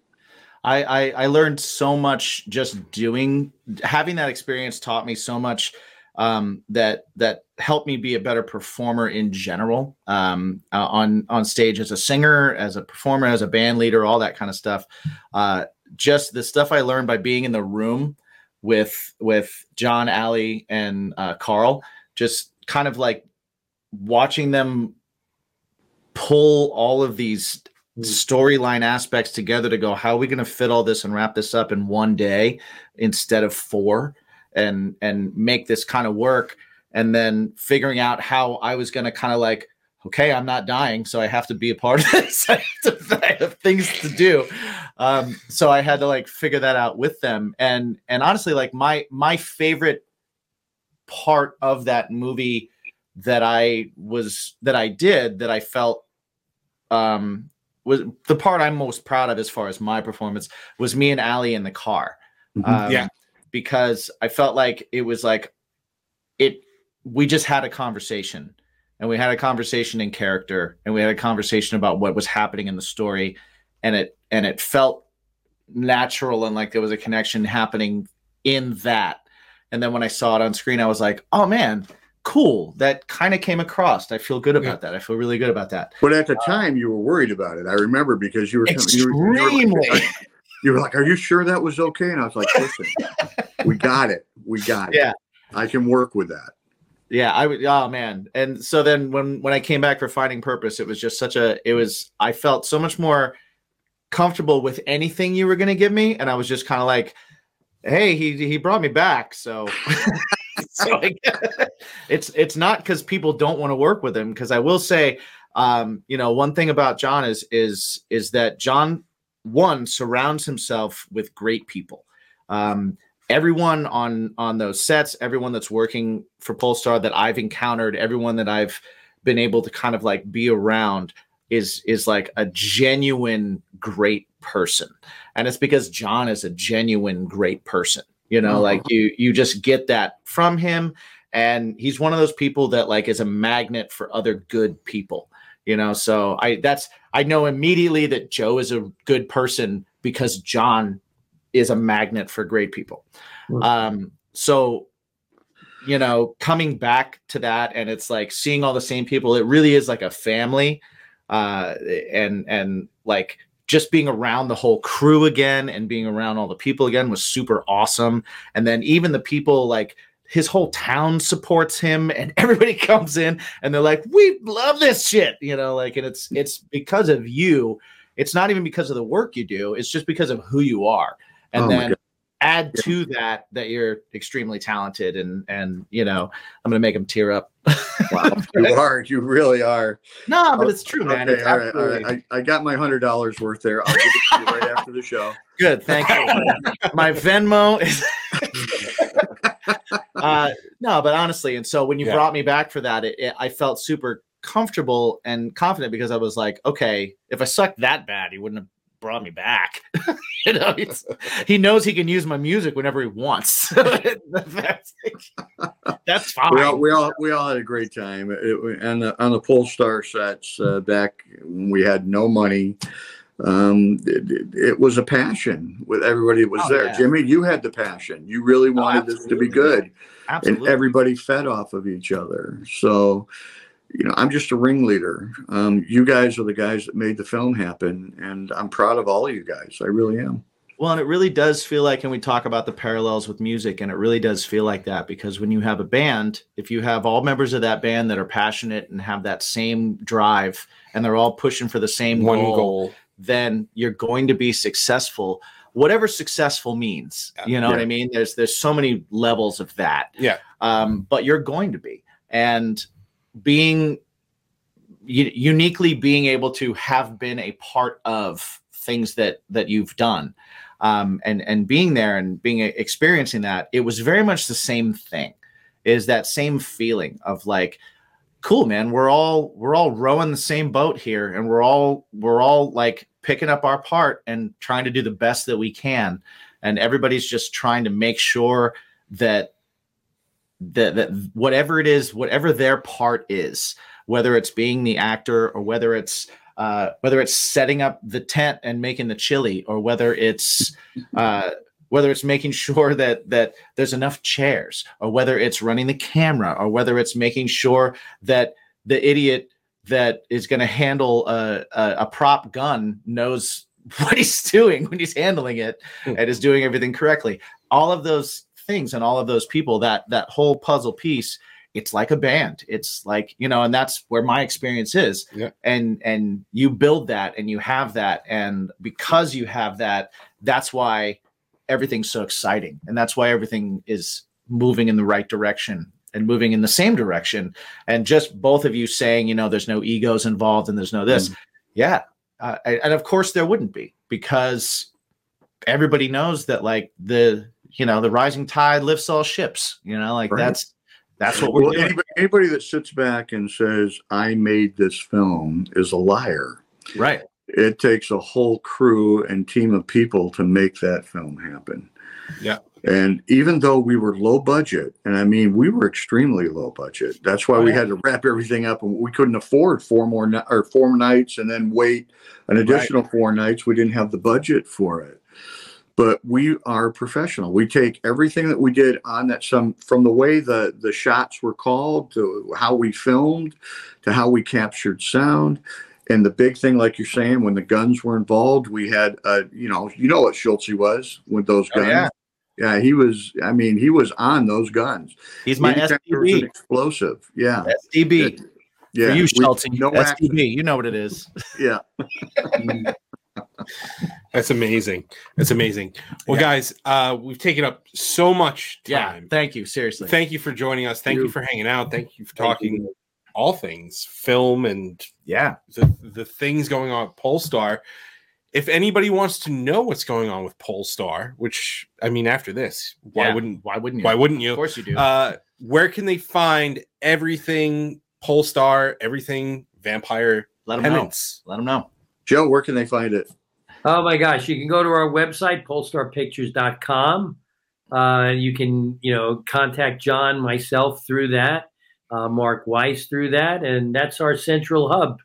I, I I learned so much just doing having that experience taught me so much um, that that helped me be a better performer in general um, uh, on on stage as a singer, as a performer, as a band leader, all that kind of stuff. Uh, just the stuff I learned by being in the room with with John, Allie, and uh, Carl. Just kind of like watching them pull all of these storyline aspects together to go how are we going to fit all this and wrap this up in one day instead of four and and make this kind of work and then figuring out how i was going to kind of like okay i'm not dying so i have to be a part of <laughs> this i have, to, I have things to do um, so i had to like figure that out with them and and honestly like my my favorite part of that movie that i was that i did that i felt um was the part I'm most proud of as far as my performance was me and Ali in the car. Mhm. Um, Yeah. Because I felt like it was like it we just had a conversation and we had a conversation in character and we had a conversation about what was happening in the story and it and it felt natural and like there was a connection happening in that. And then when I saw it on screen, I was like, oh man, cool. That kind of came across. I feel good about that. I feel really good about that. But at the time, you were worried about it. I remember because you were you were, you were Extremely. <laughs> like, you were like, "Are you sure that was okay?" And I was like, "Listen, we got it. We got it. <laughs> Yeah. I can work with that." Yeah, I would. Oh man! And so then when when I came back for Finding Purpose, it was just such a. It was. I felt so much more comfortable with anything you were going to give me, and I was just kind of like, "Hey, he he brought me back." So, <laughs> so <laughs> it's it's not because people don't want to work with him. Because I will say, um, you know, one thing about John is is is that John one surrounds himself with great people. Um, everyone on on those sets, everyone that's working for Polestar that I've encountered, everyone that I've been able to kind of like be around is is like a genuine great person. And it's because John is a genuine great person. You know, like uh-huh. you you just get that from him and he's one of those people that like is a magnet for other good people. You know, so I that's I know immediately that Joe is a good person because John is a magnet for great people. Hmm. Um, so you know, coming back to that and it's like seeing all the same people, it really is like a family. Uh, and, and like just being around the whole crew again and being around all the people again was super awesome. And then even the people like his whole town supports him <laughs> and everybody comes in and they're like, we love this shit, you know, like, and it's, it's because of you. It's not even because of the work you do. It's just because of who you are. And Oh then add to that that you're extremely talented and and you know i'm gonna make him tear up Wow, <laughs> you are. You really are. no but it's true man Okay, it's all right, all right. I, I got my hundred dollars worth there. I'll give it to you right <laughs> after the show. good thank you my venmo is <laughs> uh no but honestly and so when you Yeah. brought me back for that it, it, i felt super comfortable and confident because i was like okay if i sucked that bad he wouldn't have brought me back you know he knows he can use my music whenever he wants <laughs> that's, that's fine We all, we all we all had a great time. It, and the, on the Polestar sets uh, back when we had no money. Um, it, it- it was a passion with everybody that was Oh, there. yeah. Jimmy, you had the passion. You really wanted this to be good. absolutely and everybody fed off of each other. So, you know, I'm just a ringleader. Um, you guys are the guys that made the film happen, and I'm proud of all of you guys. I really am. Well, and it really does feel like, and we talk about the parallels with music, and it really does feel like that because when you have a band, if you have all members of that band that are passionate and have that same drive, and they're all pushing for the same One goal, goal. then you're going to be successful. Whatever successful means, you know what I mean. There's there's so many levels of that. Yeah. Um, but you're going to be, and being uniquely being able to have been a part of things that that you've done. Um, and and being there and being experiencing that it was very much the same thing. Is that same feeling of like cool man we're all we're all rowing the same boat here and we're all we're all like picking up our part and trying to do the best that we can. And everybody's just trying to make sure that that, that whatever it is whatever their part is whether it's being the actor or whether it's uh, whether it's setting up the tent and making the chili or whether it's <laughs> uh, whether it's making sure that that there's enough chairs or whether it's running the camera or whether it's making sure that the idiot that is going to handle a, a, a prop gun knows <laughs> what he's doing when he's handling it and is doing everything correctly. All of those things and all of those people that that whole puzzle piece it's like a band. It's like you know and that's where my experience is. Yeah. and and you build that and you have that. And because you have that that's why everything's so exciting. And that's why everything is moving in the right direction and moving in the same direction. And just both of you saying you know there's no egos involved and there's no this. Yeah. Uh, and of course there wouldn't be because everybody knows that like the you know the rising tide lifts all ships you know like Right. that's that's what we're Well, doing anybody, anybody that sits back and says, I made this film is a liar. right It takes a whole crew and team of people to make that film happen. Yeah. And even though we were low budget, and I mean, we were extremely low budget. That's why Oh, we had to wrap everything up, and we couldn't afford four more or four nights and then wait an additional four nights. We didn't have the budget for it. But we are professional. We take everything that we did on that some from the way the the shots were called to how we filmed to how we captured sound. And the big thing, like you're saying, when the guns were involved, we had, uh, you know, you know what Schultze was with those Oh, guns. yeah. Yeah, he was. I mean, he was on those guns. he's my Anytime was an SDB explosive. Yeah, SDB yeah. for you We- no SDB accident. you know what it is Yeah, <laughs> That's amazing. That's amazing. Well, Yeah. guys, uh, we've taken up so much yeah time. thank you seriously Thank you for joining us. Thank you You. for hanging out. Thank you for talking you. all things film and yeah the, the things going on with Polestar. If anybody wants to know what's going on with Polestar, which I mean, after this, why Yeah. wouldn't why wouldn't you why wouldn't you? of course you do Uh, where can they find everything Polestar, everything Vampire let them know let them know Joe, where can they find it? Oh my gosh, you can go to our website, polestarpictures.com. Uh, you can, you know, contact John, myself through that, uh, Mark Weiss through that, and that's our central hub.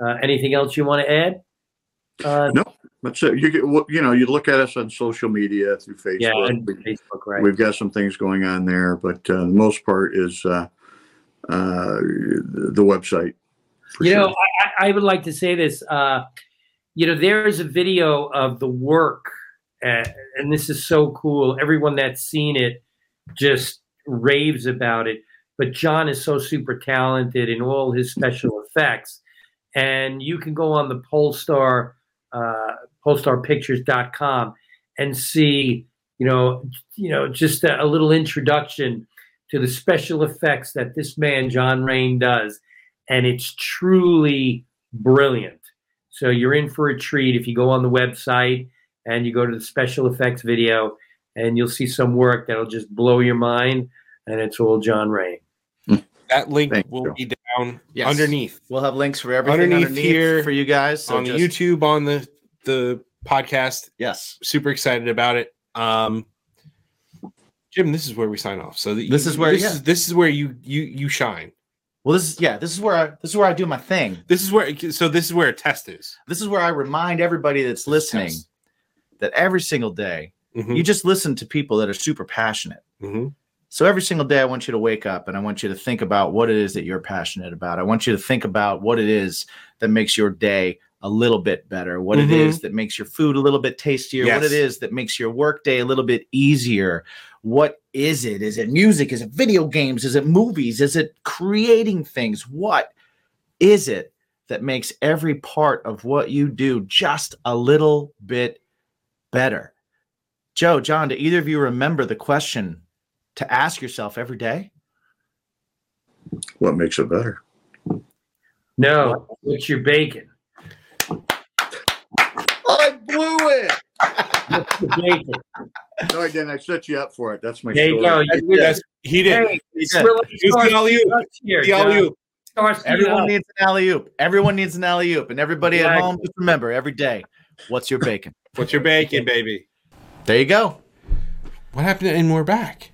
Uh, anything else you want to add? Uh, No, That's it. You get, you know, you look at us on social media through Facebook. Yeah, and We- Facebook, right? We've got some things going on there, but uh, the most part is uh, uh, the website. you know. I, I would like to say this. You know, there is a video of the work, uh, and this is so cool. Everyone that's seen it just raves about it. But John is so super talented in all his special effects, and you can go on the Polestar, uh, PolestarPictures.com, and see, you know, you know, just a, a little introduction to the special effects that this man John Rain does and it's truly brilliant. So you're in for a treat if you go on the website and you go to the special effects video and you'll see some work that'll just blow your mind and it's all John Rain. That link Thank will you. be down Yes. underneath We'll have links for everything Underneath underneath, here for you guys. So on just- YouTube on the the podcast. Yes. Super excited about it. Um, Jim, this is where we sign off. So the, This is where- this yeah. is this is where you you you shine. Well, this is yeah. This is where I, this is where I do my thing. This is where so this is where a test is. This is where I remind everybody that's listening Yes. that every single day Mhm, you just listen to people that are super passionate. mhm. So every single day, I want you to wake up and I want you to think about what it is that you're passionate about. I want you to think about what it is that makes your day a little bit better, what it Mhm. is that makes your food a little bit tastier, what it is that makes your work day a little bit easier. What is it? Is it music? Is it video games? Is it movies? Is it creating things? What is it that makes every part of what you do just a little bit better? Joe, John, do either of you remember the question to ask yourself every day? What makes it better? No, it's your bacon. I blew it. What's <laughs> your? No, I didn't. I set you up for it. That's my There you story. go. You Yes, he did. Hey, He did. really He's starts the alley-oop. The alley-oop. You Everyone up. needs an alley oop. Everyone needs an alley oop. And everybody at home, just remember every day, what's your bacon? What's your bacon, baby? There you go. What happened and we're back?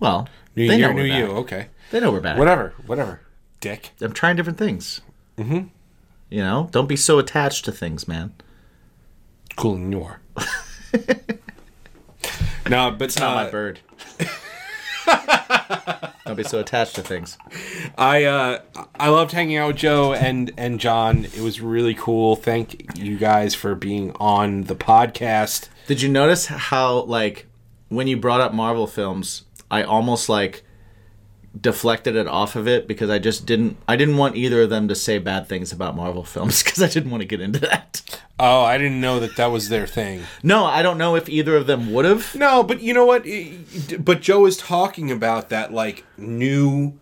Well, New they year, know new we're you. back. Okay. They know we're back. Whatever, whatever. Dick. I'm trying different things. Mhm. You know, don't be so attached to things, man. Cool and you are. <laughs> no, but It's not uh, my bird. <laughs> don't be so attached to things. I uh I loved hanging out with Joe and and John. It was really cool. Thank you guys for being on the podcast. Did you notice how, like, when you brought up Marvel films, I almost like deflected it off of it because I just didn't. I didn't want either of them to say bad things about Marvel films <laughs> because I didn't want to get into that. Oh, I didn't know that that was their thing. No, I don't know if either of them would have. No, but you know what? But Joe is talking about that like new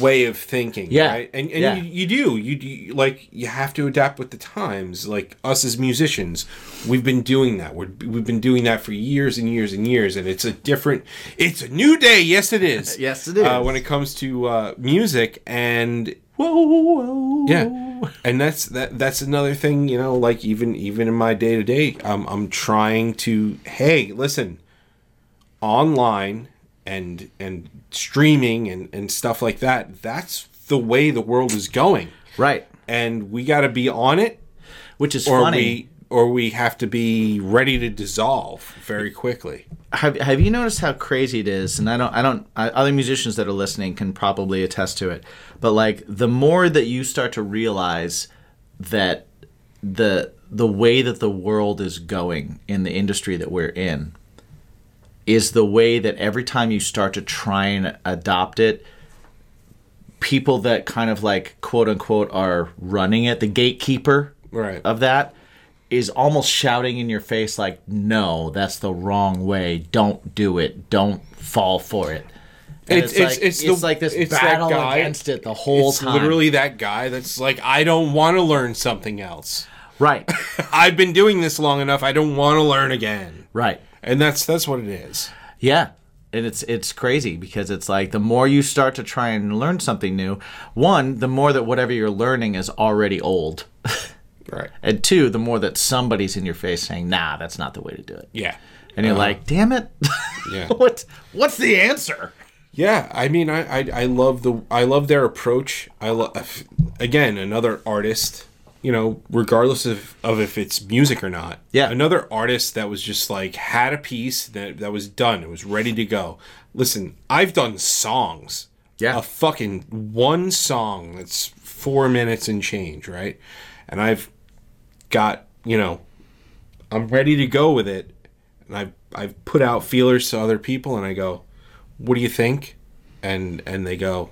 way of thinking, Yeah. right? And and Yeah. you, you do you, you like you have to adapt with the times. Like us as musicians, we've been doing that. We're, we've been doing that for years and years and years, and it's a different. It's a new day. Yes, it is. <laughs> Yes, it is. Uh, when it comes to uh, music and Whoa, whoa, yeah and that's that that's another thing you know like even even in my day to day i'm i'm trying to hey listen online and and streaming and and stuff like that that's the way the world is going Right. and we got to be on it Which is or funny. we or we have to be ready to dissolve very quickly have Have you noticed how crazy it is? And I don't. I don't. I, other musicians that are listening can probably attest to it. But like, the more that you start to realize that the the way that the world is going in the industry that we're in is the way that every time you start to try and adopt it people that kind of like quote unquote are running it the gatekeeper right. of that is almost shouting in your face like no that's the wrong way. Don't do it. Don't fall for it. It's- it's, like, it's it's, the- like this it's battle guy- against it the whole it's time. literally that guy that's like i don't want to learn something else. Right. <laughs> I've been doing this long enough. I don't want to learn again. Right and that's that's what it is Yeah. And it's it's crazy because it's like the more you start to try and learn something new, one, the more that whatever you're learning is already old. <laughs> right and two, the more that somebody's in your face saying, "Nah, that's not the way to do it." yeah And you're Uh-huh. like, "Damn it." Yeah. <laughs> what what's the answer? Yeah, I mean, I, I I love the I love their approach. I love again another artist you know, regardless of, of if it's music or not. Yeah. Another artist that was just like had a piece that that was done. It was ready to go. Listen, I've done songs. Yeah. A fucking one song that's four minutes and change, right? And I've got, you know, I'm ready to go with it. And I've I've put out feelers to other people and I go, What do you think? And and they go,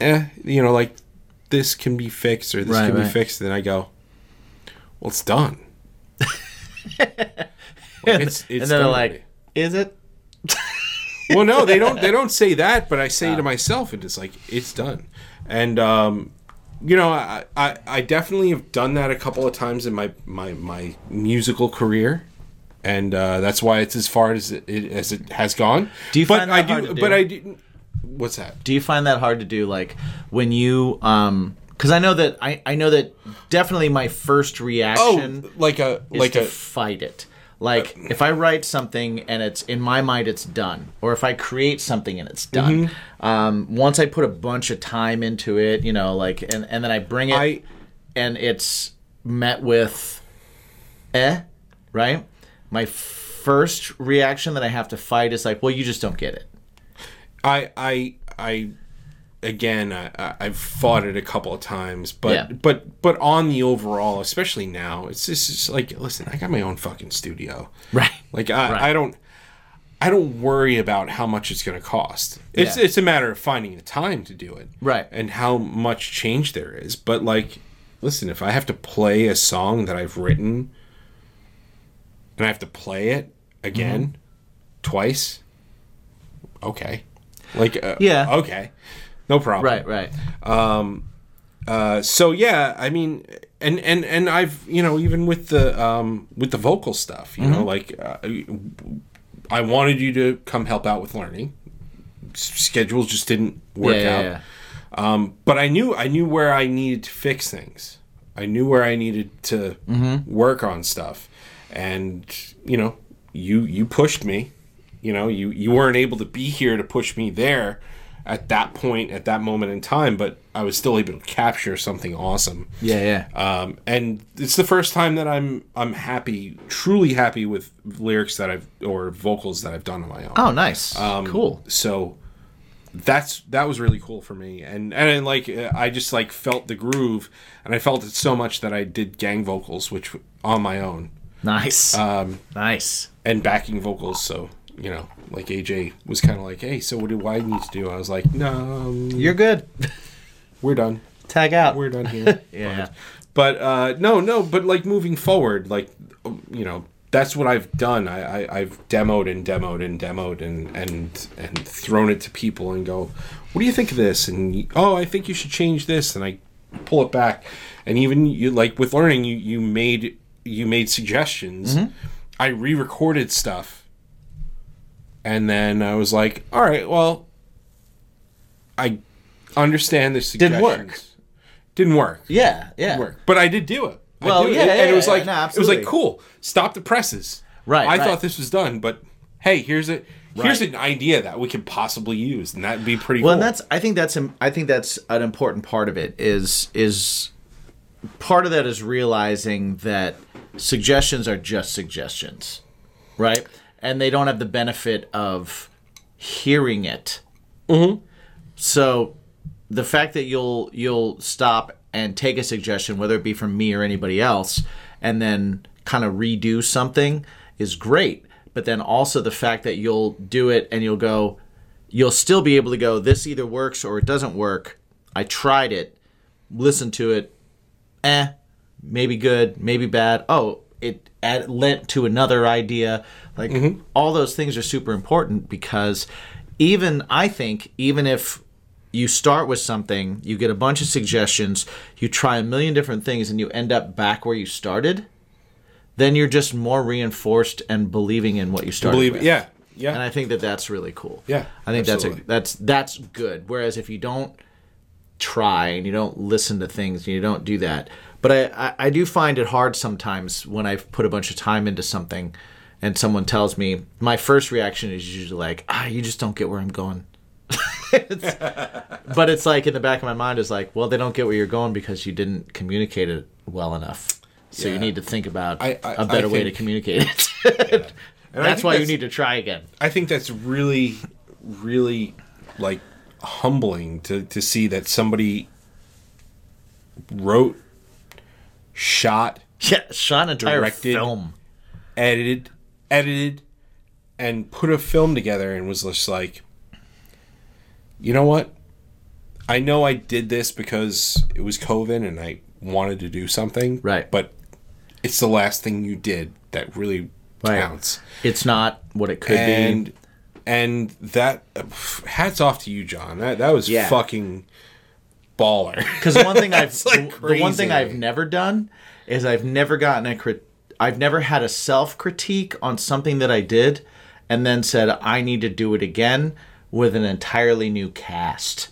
Eh, you know, like this can be fixed or this Right, can be fixed. And I go, Well, it's done. <laughs> Like, it's, it's and then they're done like, "Is it?" well no they don't they <laughs> don't say that but i say to myself and it's like it's done and um you know I, I i definitely have done that a couple of times in my my my musical career and uh that's why it's as far as it, as it has gone Do you but find i that hard do to do? but i didn't what's that Do you find that hard to do? Like when you, um, because I know that I I know that definitely my first reaction. oh reaction like a is like to a fight it. Like if I write something and it's in my mind, it's done, or if I create something and it's done. Mm-hmm. Um, once I put a bunch of time into it, you know, like and and then I bring it i and it's met with eh, right? My first reaction that I have to fight is like, well, you just don't get it. I I I again I, I've fought it a couple of times, but Yeah. but but on the overall, especially now, it's just, it's like listen, I got my own fucking studio. Right. Like I, Right. I don't I don't worry about how much it's going to cost. It's Yeah. it's a matter of finding the time to do it. Right. And how much change there is. But like listen, if I have to play a song that I've written and I have to play it again Mm-hmm. twice, okay. Like uh, Yeah. okay. No problem. Right, right. Um, Uh, so yeah, I mean, and and and I've you know even with the um with the vocal stuff, you know, Mm-hmm. like uh, I wanted you to come help out with learning. Schedules just didn't work yeah, yeah, out. yeah. Um, but I knew I knew where I needed to fix things. I knew where I needed to Mm-hmm. work on stuff, and you know, you you pushed me. You know, you you weren't able to be here to push me there at that point at that moment in time, but I was still able to capture something awesome. Yeah, yeah. Um, and it's the first time that I'm I'm happy, truly happy with lyrics that I've or vocals that I've done on my own. oh, nice. Um, cool. So that's that was really cool for me, and and like uh, I just like felt the groove, and I felt it so much that I did gang vocals, which on my own, Nice. um, nice. and backing vocals. So you know, like AJ was kind of like, hey, so what do I need to do? I was like, no, um, You're good. <laughs> we're done, Tag out. we're done here. <laughs> yeah. but uh no no but like moving forward like you know that's what i've done I, I i've demoed and demoed and demoed and and and thrown it to people and go what do you think of this and oh i think you should change this and i pull it back and even you like with learning you you made you made suggestions i re-recorded stuff and then i was like all right well i understand the Didn't work. didn't work Yeah, yeah. work. But I did do it. I Well, do it. yeah, and, it was yeah, like no, it was like cool. Stop the presses. Right, I right. thought this was done, but hey, here's a here's Right. an idea that we could possibly use, and that'd be pretty Well, cool. and that's I think that's I think that's an important part of it is is part of that is realizing that suggestions are just suggestions, right? And they don't have the benefit of hearing it. Mm-hmm. So the fact that you'll you'll stop and take a suggestion, whether it be from me or anybody else, and then kind of redo something is great. But then also the fact that you'll do it and you'll go, you'll still be able to go, this either works or it doesn't work. I tried it, listen to it, eh, maybe good, maybe bad. Oh, it add, lent to another idea. Like mm-hmm. all those things are super important because even I think even if you start with something, you get a bunch of suggestions, you try a million different things, and you end up back where you started, then you're just more reinforced and believing in what you started believe with. yeah yeah And I think that that's really cool. Yeah, I think absolutely. that's a, that's that's good. Whereas if you don't try and you don't listen to things and you don't do that, but I, I I do find it hard sometimes when I've put a bunch of time into something, and someone tells me my first reaction is usually like, ah, you just don't get where I'm going. <laughs> It's- but it's like in the back of my mind is like, well, they don't get where you're going because you didn't communicate it well enough. So you need to think about I- I- a better way to communicate it. <laughs> And <laughs> that's why you need to try again. I think that's really, really like humbling to, to see that somebody wrote, shot, Yeah, shot an entire Directed. film. edited, edited, and put a film together and was just like, you know what? I know I did this because it was COVID and I wanted to do something. Right. But it's the last thing you did that really Right. counts. It's not what it could and be. and that hats off to you, John. That that was Yeah. fucking baller. <laughs> Because <laughs> the one thing I've like, the, one thing. I've never done is I've never gotten a crit. I've never had a self critique on something that I did, and then said I need to do it again with an entirely new cast.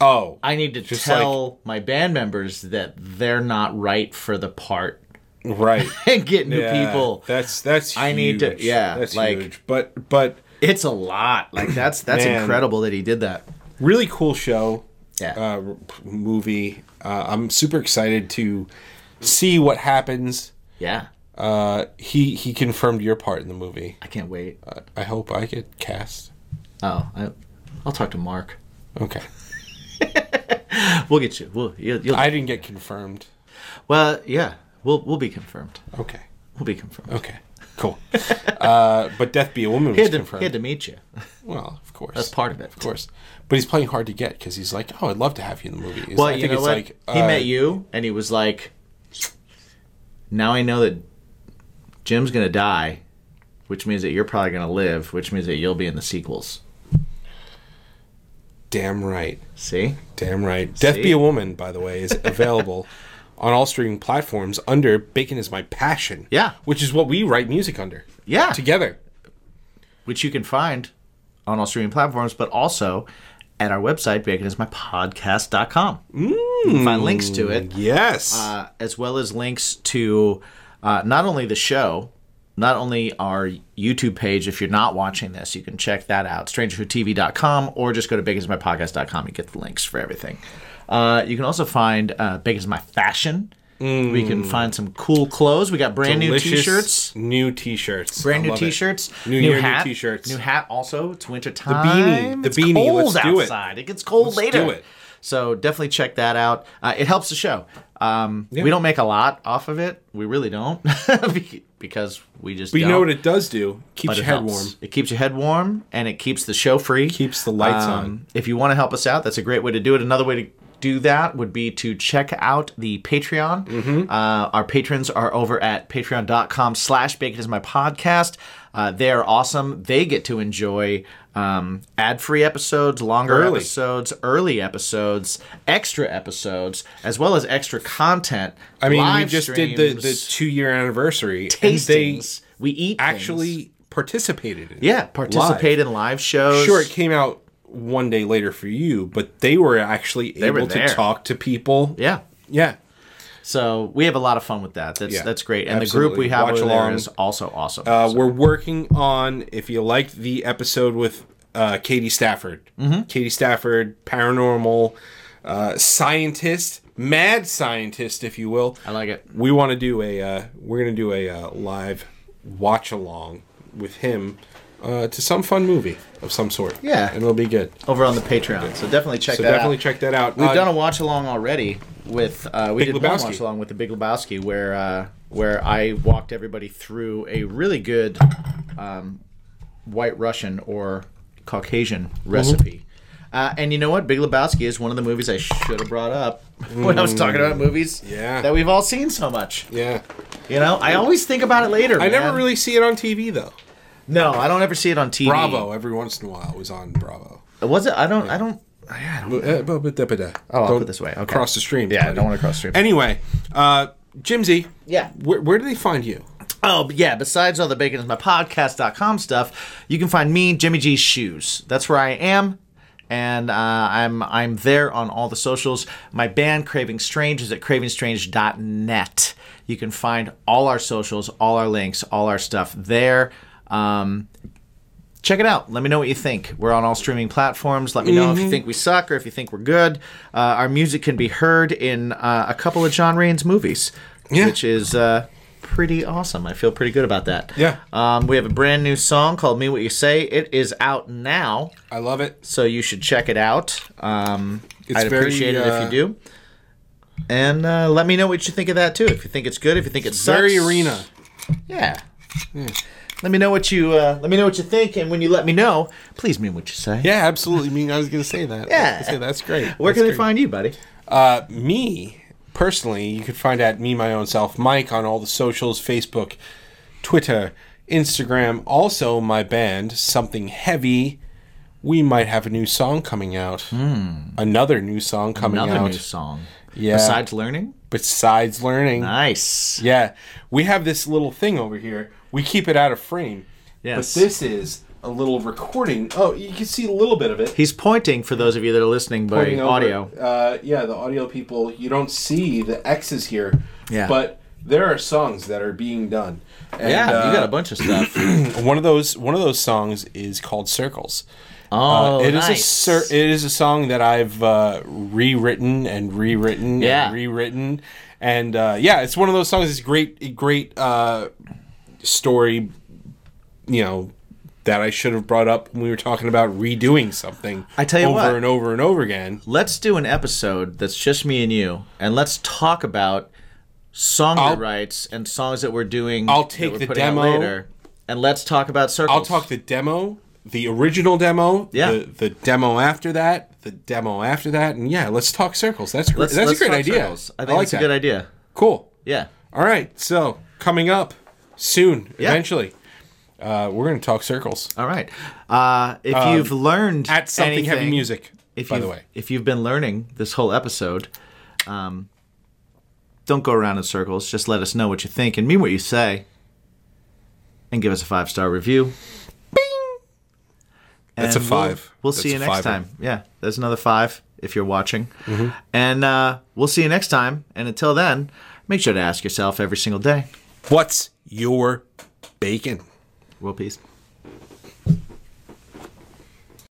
oh, I need to tell my band members that they're not right for the part right. <laughs> and get new Yeah, people. That's that's. I need to- yeah, that's like- huge. But but It's a lot. Like that's that's Man. incredible that he did that. really cool show. Yeah. Uh, movie. Uh, I'm super excited to see what happens. yeah. Uh, he he confirmed your part in the movie. I can't wait. Uh, I hope I get cast. Oh, I, I'll talk to Mark. Okay. <laughs> We'll get you. We'll you'll, you'll, I didn't get confirmed. well, yeah. We'll we'll be confirmed. Okay. We'll be confirmed. Okay. Cool. uh, but Death Be a Woman He was had, to, confirmed. he had to meet you. Well, of course. That's part of it. Of course. But he's playing hard to get because he's like, oh, I'd love to have you in the movie. Well, I you think know it's what? like he uh, met you, and he was like, "Now I know that Jim's gonna die, which means that you're probably gonna live, which means that you'll be in the sequels." Damn right. See? Damn right. Death Be a Woman, by the way, is <laughs> available on all streaming platforms under Bacon is My Passion. Yeah. Which is what we write music under. Yeah. Together. Which you can find on all streaming platforms, but also at our website, baconismypodcast.com. Mm. You can find links to it. Yes. uh, as well as links to uh, not only the show, not only our YouTube page. If you're not watching this, you can check that out, strangerhoodtv.com, or just go to baconismypodcast.com. You get the links for everything. Uh, you can also find uh, Bacon is My Fashion. We can find some cool clothes. We got brand new t-shirts. New t-shirts. Brand I new t-shirts. New year, new t-shirts. New hat also. It's winter time. The beanie, the It's beanie, cold let's do it. outside. It gets cold Let's later. do it. So definitely check that out. Uh, it helps the show. Um, Yeah. We don't make a lot off of it. We really don't, <laughs> because we just. But you know what it does do? Keeps your head helps. warm. It keeps your head warm, and it keeps the show free. Um, Keeps the lights on. If you want to help us out, that's a great way to do it. Another way to do that would be to check out the Patreon. Mm-hmm. Uh, our patrons are over at patreon.com slash bacon is my podcast. Uh, they are awesome. They get to enjoy um, ad-free episodes, longer Early. episodes, early episodes, extra episodes, as well as extra content. I mean, we live just did the, the two-year anniversary. and they tastings. We eat things. actually participated in. Yeah, participate in live shows. Sure, it came out one day later for you, but they were actually They able were to talk to people. Yeah. Yeah. So we have a lot of fun with that. That's Yeah, that's great. And the group we have Watch over along. is also awesome. Uh, So- We're working on, if you liked the episode with uh, Katie Stafford, Mm-hmm. Katie Stafford, paranormal uh, scientist, mad scientist, if you will. I like it. We want to do a, uh, we're going to do a uh, live watch along with him uh, to some fun movie of some sort. Yeah. And it'll be good. over on the Patreon. So definitely check So that definitely out. check that out. We've Uh, done a watch along already with uh, we Big did one watch along with the Big Lebowski where uh, where I walked everybody through a really good um, White Russian or Caucasian recipe. Uh, and you know what? Big Lebowski is one of the movies I should have brought up <laughs> when I was talking about movies Yeah. that we've all seen so much. Yeah. You know, I always think about it later. I never really see it on TV, though. No, I don't ever see it on TV. Bravo, every once in a while, was on Bravo. Was it? I don't. I don't. Yeah, I don't Uh, uh, Oh, I'll put it this way. Okay. Cross the stream. Yeah, I don't want to cross stream. Anyway, uh, Jimsy, yeah. where, where do they find you? Oh, but yeah. Besides all the bacon is my podcast.com stuff, you can find me, Jimmy G's Shoes. That's where I am. And uh, I'm I'm there on all the socials. My band Craving Strange is at cravingstrange.net. You can find all our socials, all our links, all our stuff there. Um, check it out. Let me know what you think. We're on all streaming platforms. Let me know if you think we suck or if you think we're good. Uh, our music can be heard in uh, a couple of John Rain's movies, Yeah. which is uh, pretty awesome. I feel pretty good about that. Yeah. Um, we have a brand new song called "Mean What You Say." It is out now, I love it. so you should check it out. Um, It's I'd very, appreciate it if uh, you do. And uh, let me know what you think of that too. If you think it's good, if you think it sucks, Very arena. yeah. Let me know what you uh, let me know what you think, and when you let me know, please mean what you say. Yeah, absolutely. I mean, I was going to say that. Yeah. Say, that's great. Where That's can they find you, buddy? Uh, me personally, you can find at me my own self, Mike, on all the socials, Facebook, Twitter, Instagram. Also, my band, Something Heavy. We might have a new song coming out. Another new song coming. Another out. new song. Yeah. Besides learning. Besides learning. Nice. Yeah, we have this little thing over here. We keep it out of frame. Yes. But this is a little recording. Oh, you can see a little bit of it. He's pointing for those of you that are listening by Pointing over. audio. Uh, yeah, the audio people, you don't see the X's here. Yeah. But there are songs that are being done. And, yeah, you got uh, a bunch of stuff. <clears throat> one of those. One of those songs is called Circles. Oh, Uh, it is a nice. cir- it is a song that I've uh, rewritten and rewritten Yeah. and rewritten, and uh, yeah, it's one of those songs. It's great, great uh, story. You know that I should have brought up when we were talking about redoing something. I tell you over what. and over and over again. Let's do an episode that's just me and you, and let's talk about song I'll- rights and songs that we're doing. I'll take the demo. later, and let's talk about circles. I'll talk the demo, the original demo, Yeah. the, the demo after that, the demo after that, and yeah, let's talk circles. That's great. Let's, That's let's a great idea. circles. I think like it's a good idea. Cool. Yeah. All right, so coming up soon, Yeah. eventually, uh, we're going to talk circles All right. Uh, if you've learned Um, at something heavy music. if by the way, if you've been learning this whole episode, um, don't go around in circles. Just let us know what you think and mean what you say, and give us a five star review. Bing. That's a five. We'll, we'll see you next fiver. time. Yeah, there's another five if you're watching, Mm-hmm. and uh, we'll see you next time. And until then, make sure to ask yourself every single day. What's your bacon? World peace.